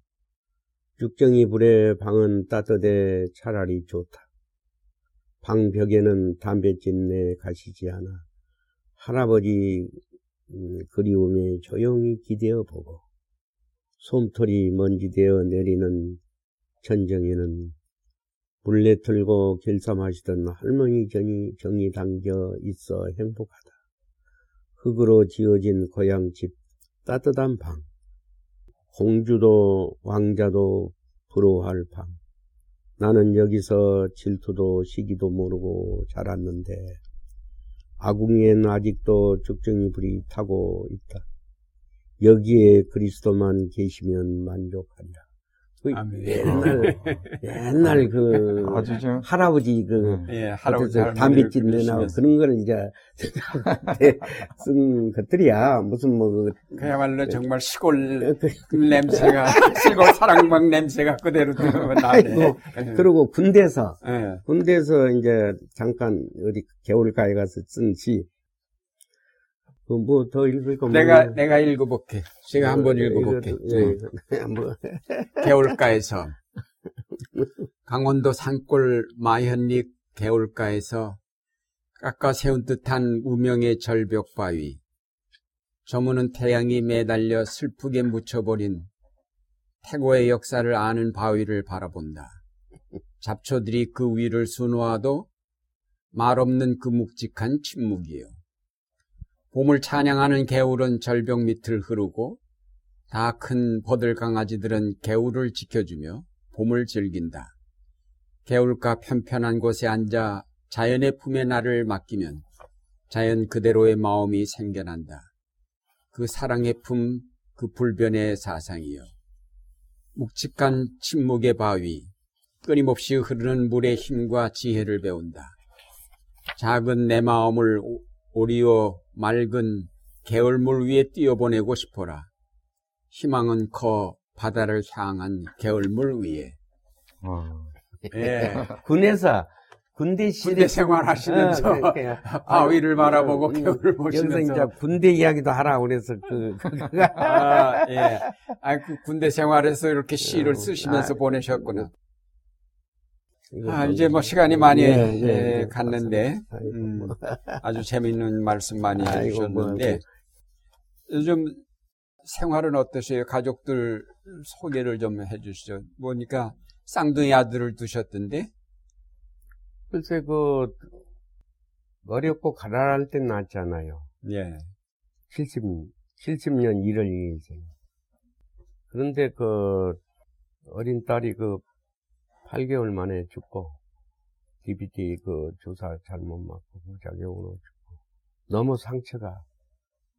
죽정이 불에 방은 따뜻해 차라리 좋다. 방 벽에는 담배 찐내 가시지 않아. 할아버지 음, 그리움에 조용히 기대어 보고 솜털이 먼지되어 내리는 전정에는 물레 틀고 결삼하시던 할머니 전이 정이 담겨 있어 행복하다. 흙으로 지어진 고향집 따뜻한 방. 공주도 왕자도 부러워할 방. 나는 여기서 질투도 시기도 모르고 자랐는데 아궁이엔 아직도 쭉정이 불이 타고 있다. 여기에 그리스도만 계시면 만족하리라. 그. 옛날 옛날 그 할아버지 그 음. 예, 할아버지 담배집 내나 그런 거를 이제 쓴 것들이야 무슨 뭐 그, 그야말로 정말 시골 그- 냄새가 시골 사랑방 냄새가 그대로 나네. 그리고 군대에서 예. 군대에서 이제 잠깐 어디 겨울가에 가서 쓴시 그 뭐 더 읽을 거 내가. 내가 읽어볼게. 제가 한번 예, 읽어볼게. 예, 예, 뭐 개울가에서 강원도 산골 마현리 개울가에서 깎아 세운 듯한 우명의 절벽 바위 저무는 태양이 매달려 슬프게 묻혀버린 태고의 역사를 아는 바위를 바라본다. 잡초들이 그 위를 수놓아도 말없는 그 묵직한 침묵이요. 봄을 찬양하는 개울은 절벽 밑을 흐르고 다 큰 버들 강아지들은 개울을 지켜주며 봄을 즐긴다. 개울가 편편한 곳에 앉아 자연의 품에 나를 맡기면 자연 그대로의 마음이 생겨난다. 그 사랑의 품, 그 불변의 사상이여. 묵직한 침묵의 바위, 끊임없이 흐르는 물의 힘과 지혜를 배운다. 작은 내 마음을 오리어 맑은 개울물 위에 띄어보내고 싶어라. 희망은 커 바다를 향한 개울물 위에. 어. 예. 군에서 군대 시대 군대 생활하시면서 어, 그러니까. 바위를 바라보고 음, 개울을 여기서 보시면서 이제 군대 이야기도 하라 그래서 그 아, 예. 아, 그 군대 생활에서 이렇게 시를 쓰시면서 아, 보내셨구나. 아, 좀- 이제 뭐 시간이 많이 예, 예, 예, 예, 갔는데, 아이고, 음, 뭐. 아주 재미있는 말씀 많이 뭐, 해주셨는데, 요즘 생활은 어떠세요? 가족들 소개를 좀 해주시죠. 보니까 쌍둥이 아들을 두셨던데, 글쎄 그 어렵고 가난할 땐 낫잖아요. 예. 70 70년 1월 2일생. 그런데 그 어린 딸이 그 8개월 만에 죽고 DBT 그 주사 잘못 맞고 부작용으로 죽고 너무 상처가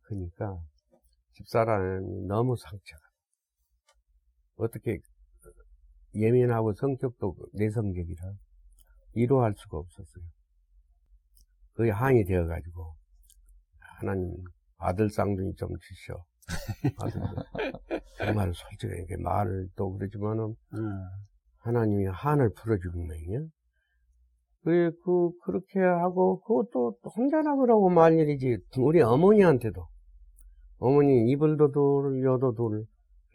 크니까 집사람이 너무 상처가 어떻게 예민하고 성격도 내성적이라 이로할 수가 없었어요. 거의 항이 되어가지고 하나님 아들 쌍둥이 좀 주시오. 정말 솔직하게 말을 또 그러지만은 음, 하나님이 한을 풀어주는 거예요. 그, 그, 그렇게 하고, 그것도 혼자나 그러고 말 일이지. 우리 어머니한테도. 어머니, 이불도 둘, 여도 둘,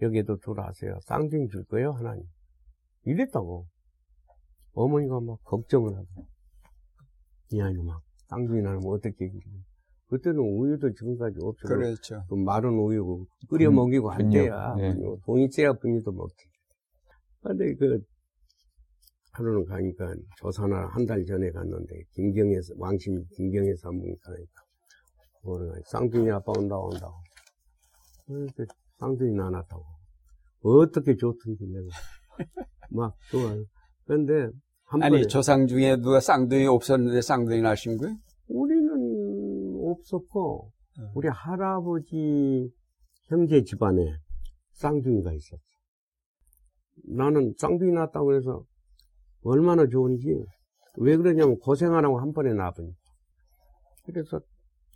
여기도 둘 하세요. 쌍둥이 줄 거예요, 하나님. 이랬다고. 어머니가 막 걱정을 하고. 이 아이놈아, 쌍둥이 나면 어떻게? 그때는 우유도 지금까지 없어. 그렇죠. 그 마른 우유 끓여 분- 먹이고 할 때야. 예. 분유. 돈이 째야 분유도 먹지. 근데 그, 하루는 가니까 조선을 한달 전에 갔는데, 김경에서, 왕심 김경에서 한 분이 가니까, 뭐래, 쌍둥이 아빠 온다, 온다고. 그래서 쌍둥이 나눴다고. 어떻게 좋든지 내가. 막 좋아요. 근데, 한 번에. 아니, 조상 중에 누가 쌍둥이 없었는데 쌍둥이 나신 거예요? 우리는 없었고, 음. 우리 할아버지 형제 집안에 쌍둥이가 있었어. 나는 쌍둥이 낳았다고 해서 얼마나 좋은지, 왜 그러냐면 고생 안 하고 한 번에 낳으니까. 그래서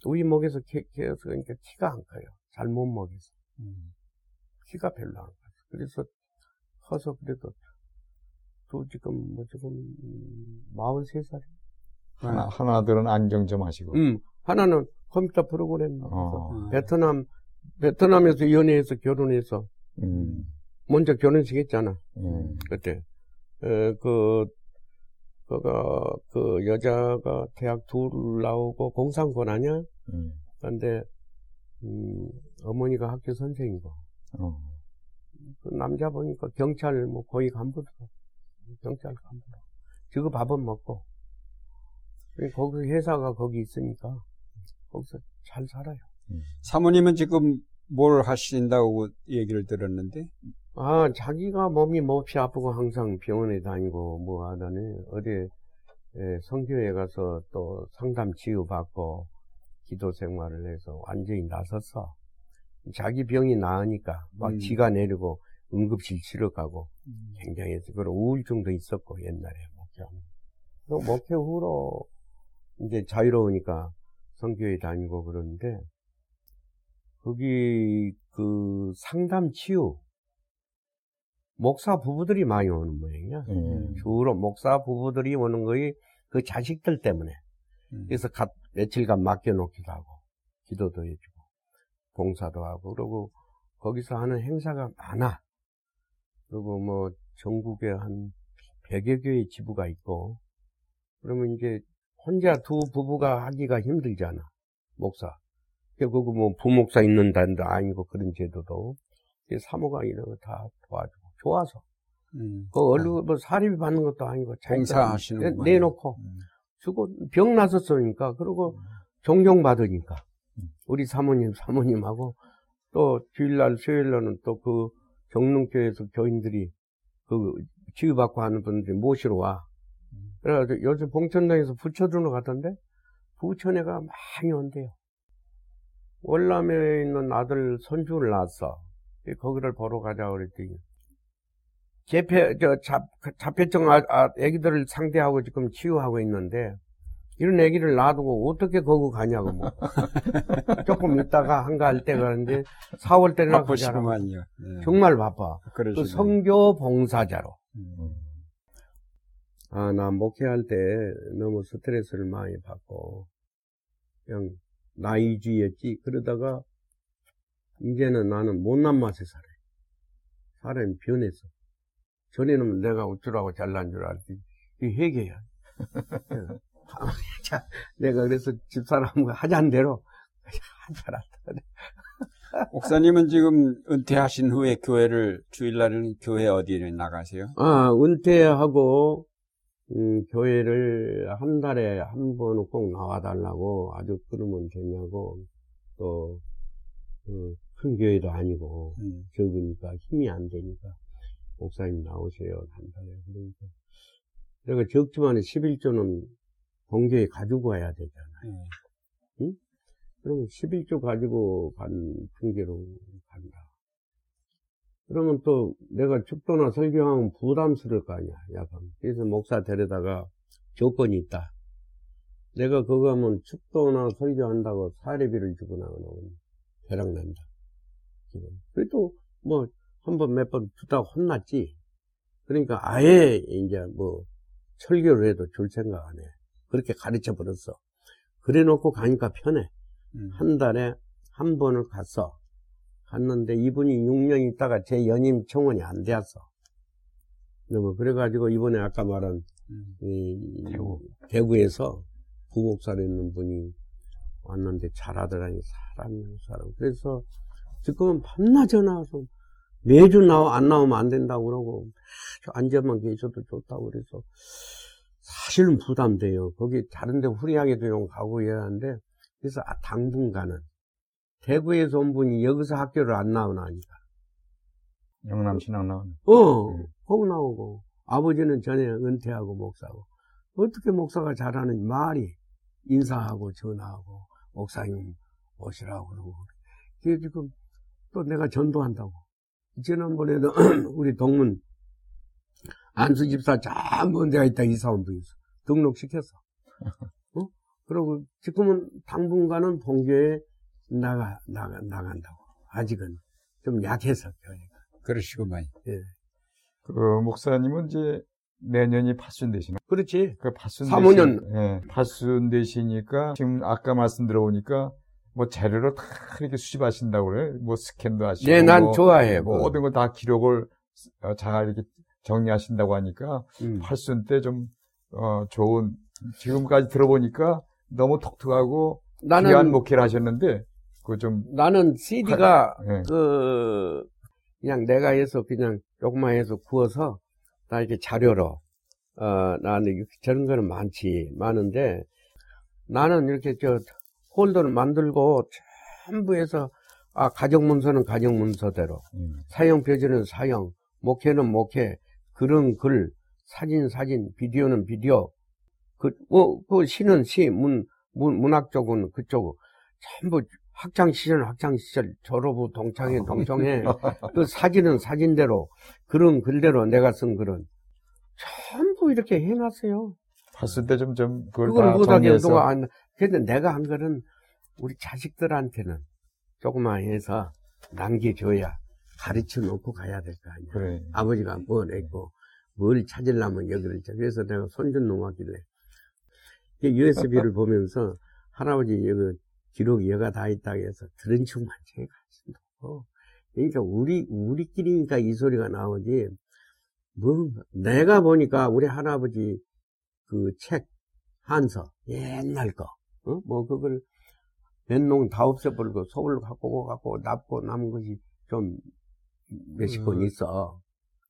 우리 목에서 개, 개어서 그러니까 키가 안 커요. 잘 못 먹여서. 음. 키가 별로 안 커요. 그래서 커서 그래도 또 지금 뭐 지금 43살? 하나, 하나들은 안경 좀 하시고. 음, 하나는 컴퓨터 프로그램. 어. 음. 베트남, 베트남에서 연애해서 결혼해서, 음, 먼저 결혼식 했잖아, 음, 그때. 에, 그, 그가, 그 여자가 대학 둘 나오고 공상권 아니야? 음, 근데, 음, 어머니가 학교 선생이고, 어. 그 남자 보니까 경찰 뭐 거의 간부도, 경찰 간부로. 지금 밥은 먹고, 거기 회사가 거기 있으니까, 거기서 잘 살아요. 사모님은 지금 뭘 하신다고 얘기를 들었는데, 아, 자기가 몸이 몹시 아프고 항상 병원에 다니고 뭐 하다니 어디 에, 성교회 가서 또 상담 치유받고 기도 생활을 해서 완전히 나섰어. 자기 병이 나으니까 막 음. 지가 내리고 응급실 치러 가고 굉장히 해서 그런 우울증도 있었고 옛날에 목회하면. 그 목회 후로 이제 자유로우니까 성교회 다니고 그러는데 거기 그 상담 치유 목사 부부들이 많이 오는 모양이야. 음. 주로 목사 부부들이 오는 거이 그 자식들 때문에. 음. 그래서 가- 며칠간 맡겨놓기도 하고, 기도도 해주고, 봉사도 하고, 그리고 거기서 하는 행사가 많아. 그리고 뭐, 전국에 한 100여 개의 지부가 있고, 그러면 이제 혼자 두 부부가 하기가 힘들잖아. 목사. 결국 뭐, 부목사 있는 단도 아니고 그런 제도도. 거다 도와주고, 좋아서. 음. 그 얼른 뭐 사립이 받는 것도 아니고 봉사하시는구만. 내- 내놓고 음. 주고 병 났었으니까 그리고 존경 받으니까 우리 사모님 사모님하고 또 주일날, 수요일날은 또그 정릉교에서 교인들이 그 치유받고 하는 분들이 모시러 와. 그래가지고 요새 봉천동에서 부처들로 가던데 부천에가 많이 온대요. 월남에 있는 아들 손주를 낳았어. 거기를 보러 가자 그랬더니 재패 저 잡, 자폐증 아, 아, 애기들을 상대하고 지금 치유하고 있는데 이런 애기를 놔두고 어떻게 거기 가냐고 뭐 조금 있다가 한가할 때가 있는데 4월 때나. 예. 정말 바빠 그 그러시군요. 성교 봉사자로 음. 아 나 목회할 때 너무 스트레스를 많이 받고 그냥 나이주의였지 그러다가 이제는 나는 못난 맛에 살아 사람이 변했어 전에는 내가 어쩌라고 잘난 줄 알지. 이 회개야. 자, 내가 그래서 집사람과 하자는 대로 하자라 목사님은 지금 은퇴하신 후에 교회를 주일날은 교회 어디에 나가세요? 아, 은퇴하고, 음, 교회를 한 달에 한 번은 꼭 나와달라고 아주 그러면 되냐고, 또, 어, 큰 교회도 아니고, 음. 적으니까 힘이 안 되니까, 목사님 나오세요, 한 달에. 그러니까. 내가 적지만 11조는 본교에 가지고 와야 되잖아. 예. 그러면 11조 가지고 간 핑계로 간다. 그러면 또 내가 축도나 설교하면 부담스러울 거 아니야, 약간. 그래서 목사 데려다가 조건이 있다. 내가 그거 하면 축도나 설교한다고 사례비를 주고 나가면 대락난다. 그래도 뭐, 한 번 몇번 주다가 혼났지. 그러니까 아예 이제 뭐, 설교를 해도 줄 생각 안 해. 그렇게 가르쳐 버렸어. 그래 놓고 가니까 편해. 음. 한 달에 한 번을 갔어. 갔는데 이분이 6년 있다가 제 연임 청원이 안 되었어. 너무 그래가지고 이번에 아까 말한 음. 이 대구. 대구에서 부목사로 있는 분이 왔는데 잘하더라니 사람 사람. 그래서 지금은 밤낮 전화와서 매주 나와 안 나오면 안 된다고 그러고 앉아만 계셔도 좋다고 그래서 사실은 부담돼요. 거기 다른데 후리하게도 좀 가고 해야 하는데 그래서 아, 당분간은 대구에서 온 분이 여기서 학교를 안 나오나니까. 영남 신앙 나오는. 어, 음. 거기 나오고 아버지는 전에 은퇴하고 목사고 어떻게 목사가 잘하는지 말이 인사하고 전화하고 목사님 오시라고 그러고 그게 지금 또 내가 전도한다고 지난번에도 우리 동문 안수 집사 전먼 데가 있다 이사 온 분이 있어 등록시켰어 어? 그리고 지금은 당분간은 본교에 나가, 나가, 나간다고 아직은 좀 약해서 교회가 그러시구만. 그 목사님은 이제 내년이 파순 되시나? 그렇지 그 파순 사모년. 되시- 예, 파순 되시니까 지금 아까 말씀 들어보니까 뭐 자료로 다 이렇게 수집하신다고 그래. 뭐 스캔도 하시고. 네, 난뭐 좋아해. 뭐. 모든 거 다 기록을 어, 잘 이렇게 정리하신다고 하니까 음. 팔순 때 좀 어, 좋은 지금까지 들어보니까 너무 귀한 나는 목회를 하셨는데 그 좀 나는 CD가 예. 그 그냥 내가 해서 그냥 조금만 해서 구워서 다 이렇게 자료로 어 나는 저런 거는 많지 많은데 나는 이렇게 저 폴더를 만들고 전부 해서 아 가정 문서는 가정 문서대로 음. 사형 표지는 사형 목회는 목회 글은 글 사진 사진 비디오는 비디오 그뭐그 시는 시문 문학 쪽은 그쪽 전부 학창 시절 학창 시절 졸업 후 동창회 동창회 그 사진은 사진대로 글은 글대로 내가 쓴 글은 전부 이렇게 해놨어요. 팔순 때좀좀 그걸 그걸 다 못하게 정리해서 누가 안 근데 내가 한 거는 우리 자식들한테는 조금만 해서 남겨줘야 가르쳐 놓고 가야 될 거 아니야. 그래. 아버지가 뭘 했고 뭘 찾으려면 여기를 찾 그래서 내가 손주 놈하길래 USB를 보면서 할아버지 여기 기록 여가 다 있다고 해서 들은 척만 제가 하신다고 그러니까 우리 우리끼리니까 이 소리가 나오지 뭐 내가 보니까 우리 할아버지 그 책 한서 옛날 거 뭐 그걸 몇 농 다 없애버리고 속을 갖고 갖고 납고 남은 것이 좀 몇십 권 음. 있어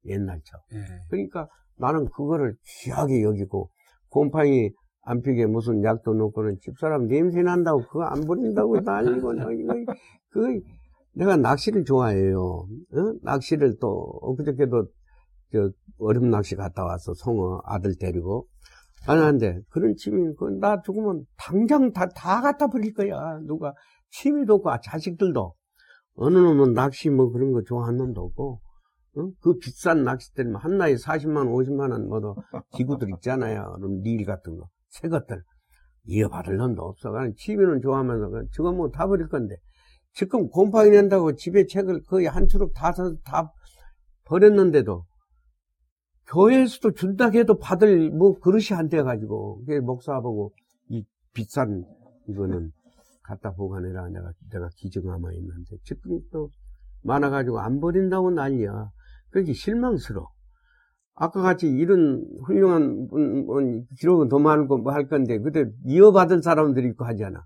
옛날 책 예. 그러니까 나는 그거를 귀하게 여기고 곰팡이 안 피게 무슨 약도 넣고는 집사람 냄새 난다고 그거 안 버린다고 난리고 나 이거 그 내가 낚시를 좋아해요. 어? 낚시를 또 엊그저께도 저 얼음 낚시 갔다 와서 송어 아들 데리고 아는데 그런 취미 그나 죽으면 당장 다 다 갖다 버릴 거야. 누가 취미도 없고 아, 자식들도 어느 놈은 낚시 뭐 그런 거 좋아하는 놈도 없고 어? 그 비싼 낚싯대는 한나에 40만 원, 50만 원 뭐도 기구들 있잖아요. 그럼 릴 같은 거, 새 것들 이어받을 놈도 없어. 그냥 취미는 좋아하면서 그 저거 뭐 다 버릴 건데 지금 곰팡이 낸다고 집에 책을 거의 한 추럭 다다 버렸는데도 교회에서도 준다 해도 받을 뭐 그릇이 안 돼가지고 그게 목사보고 이 비싼 이거는 갖다 보관해라. 내가 내가 기증하마 있는데. 지금 또 많아가지고 안 버린다고 난리야. 그게 실망스러워. 아까 같이 이런 훌륭한 분, 분 기록은 더 많고 뭐 할 건데 그때 이어받을 사람들이 있고 하잖아.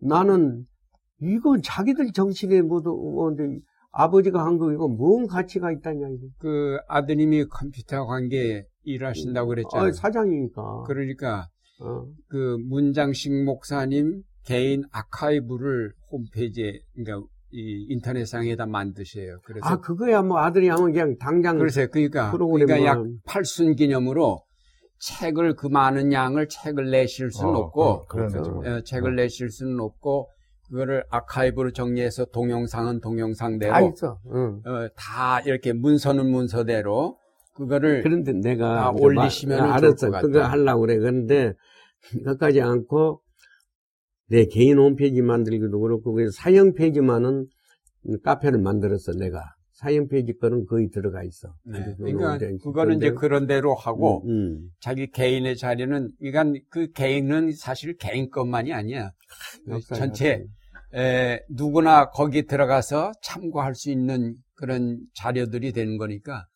나는 이건 자기들 정신에 모두 오는데 아버지가 한 거 이거 뭔 가치가 있다냐 이거. 그 아드님이 컴퓨터 관계 일하신다고 그랬잖아요. 아, 사장이니까. 그러니까 어. 그 문장식 목사님 개인 아카이브를 홈페이지에 그러니까 이 인터넷상에다 만드세요. 그래서 아 그거야 뭐 아들이 하면 그냥 당장 그러세요. 그러니까 그러니까 약 팔순 기념으로 책을 그 많은 양을 책을 내실 수는 어, 없고 그런 그렇죠. 거죠. 어, 책을 내실 수는 없고 그거를 아카이브로 정리해서 동영상은 동영상대로 다 있어. 응. 어, 다 이렇게 문서는 문서대로 그거를 그런데 내가 올리시면은 마- 좋을 알았어. 것 그거. 하려고 그래. 그런데 그것까지 않고 내 개인 홈페이지 만들기도 그렇고 그래서 사형 페이지만은 카페를 만들었어 내가 페이지 거는 거의 들어가 있어. 네. 그러니까 그거는 이제 그런 대로 하고 음, 음. 자기 개인의 자리는 그러니까 그 개인은 사실 개인 것만이 아니야. 역사에 전체. 에, 누구나 거기 들어가서 참고할 수 있는 그런 자료들이 되는 거니까.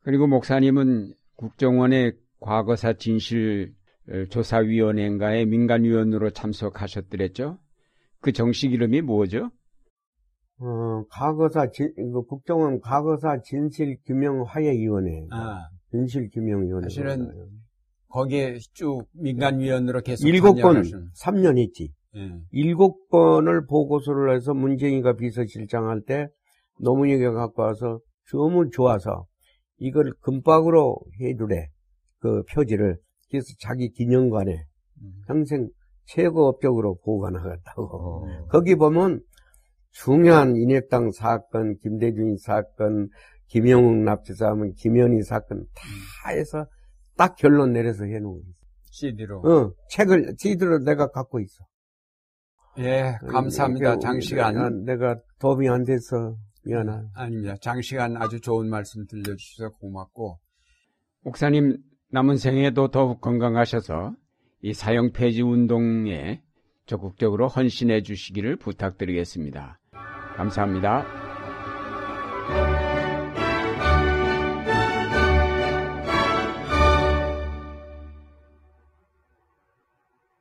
그리고 목사님은 국정원의 과거사 진실 어, 조사위원회인가에 민간위원으로 참석하셨더랬죠? 그 정식 이름이 뭐죠? 어, 과거사 진, 국정원 과거사 진실 규명 화해 위원회. 아, 진실 규명 위원회. 사실은 거기에 쭉 민간 위원으로 계속 일곱 번 참여하신- 3년 했지. 예. 일곱 번을 보고서를 해서 문재인이가 비서실장 할 때 노무현이가 갖고 와서 너무 좋아서 이걸 금박으로 해두래. 그 표지를. 그래서 자기 기념관에 음. 평생 최고 업적으로 보관하겠다고. 어. 거기 보면 중요한 인혁당 사건, 김대중 사건, 김영욱 납치 사건, 김현희 사건 다 해서 딱 결론 내려서 해놓은 거있어 CD로. 어, 책을, 지들을 내가 갖고 있어. 예, 감사합니다. 장시간. 내가, 내가 도움이 안 돼서 미안하다. 아닙니다. 장시간 아주 좋은 말씀 들려주셔서 고맙고. 목사님, 남은 생에도 더욱 건강하셔서 이 사형 폐지 운동에 적극적으로 헌신해 주시기를 부탁드리겠습니다. 감사합니다.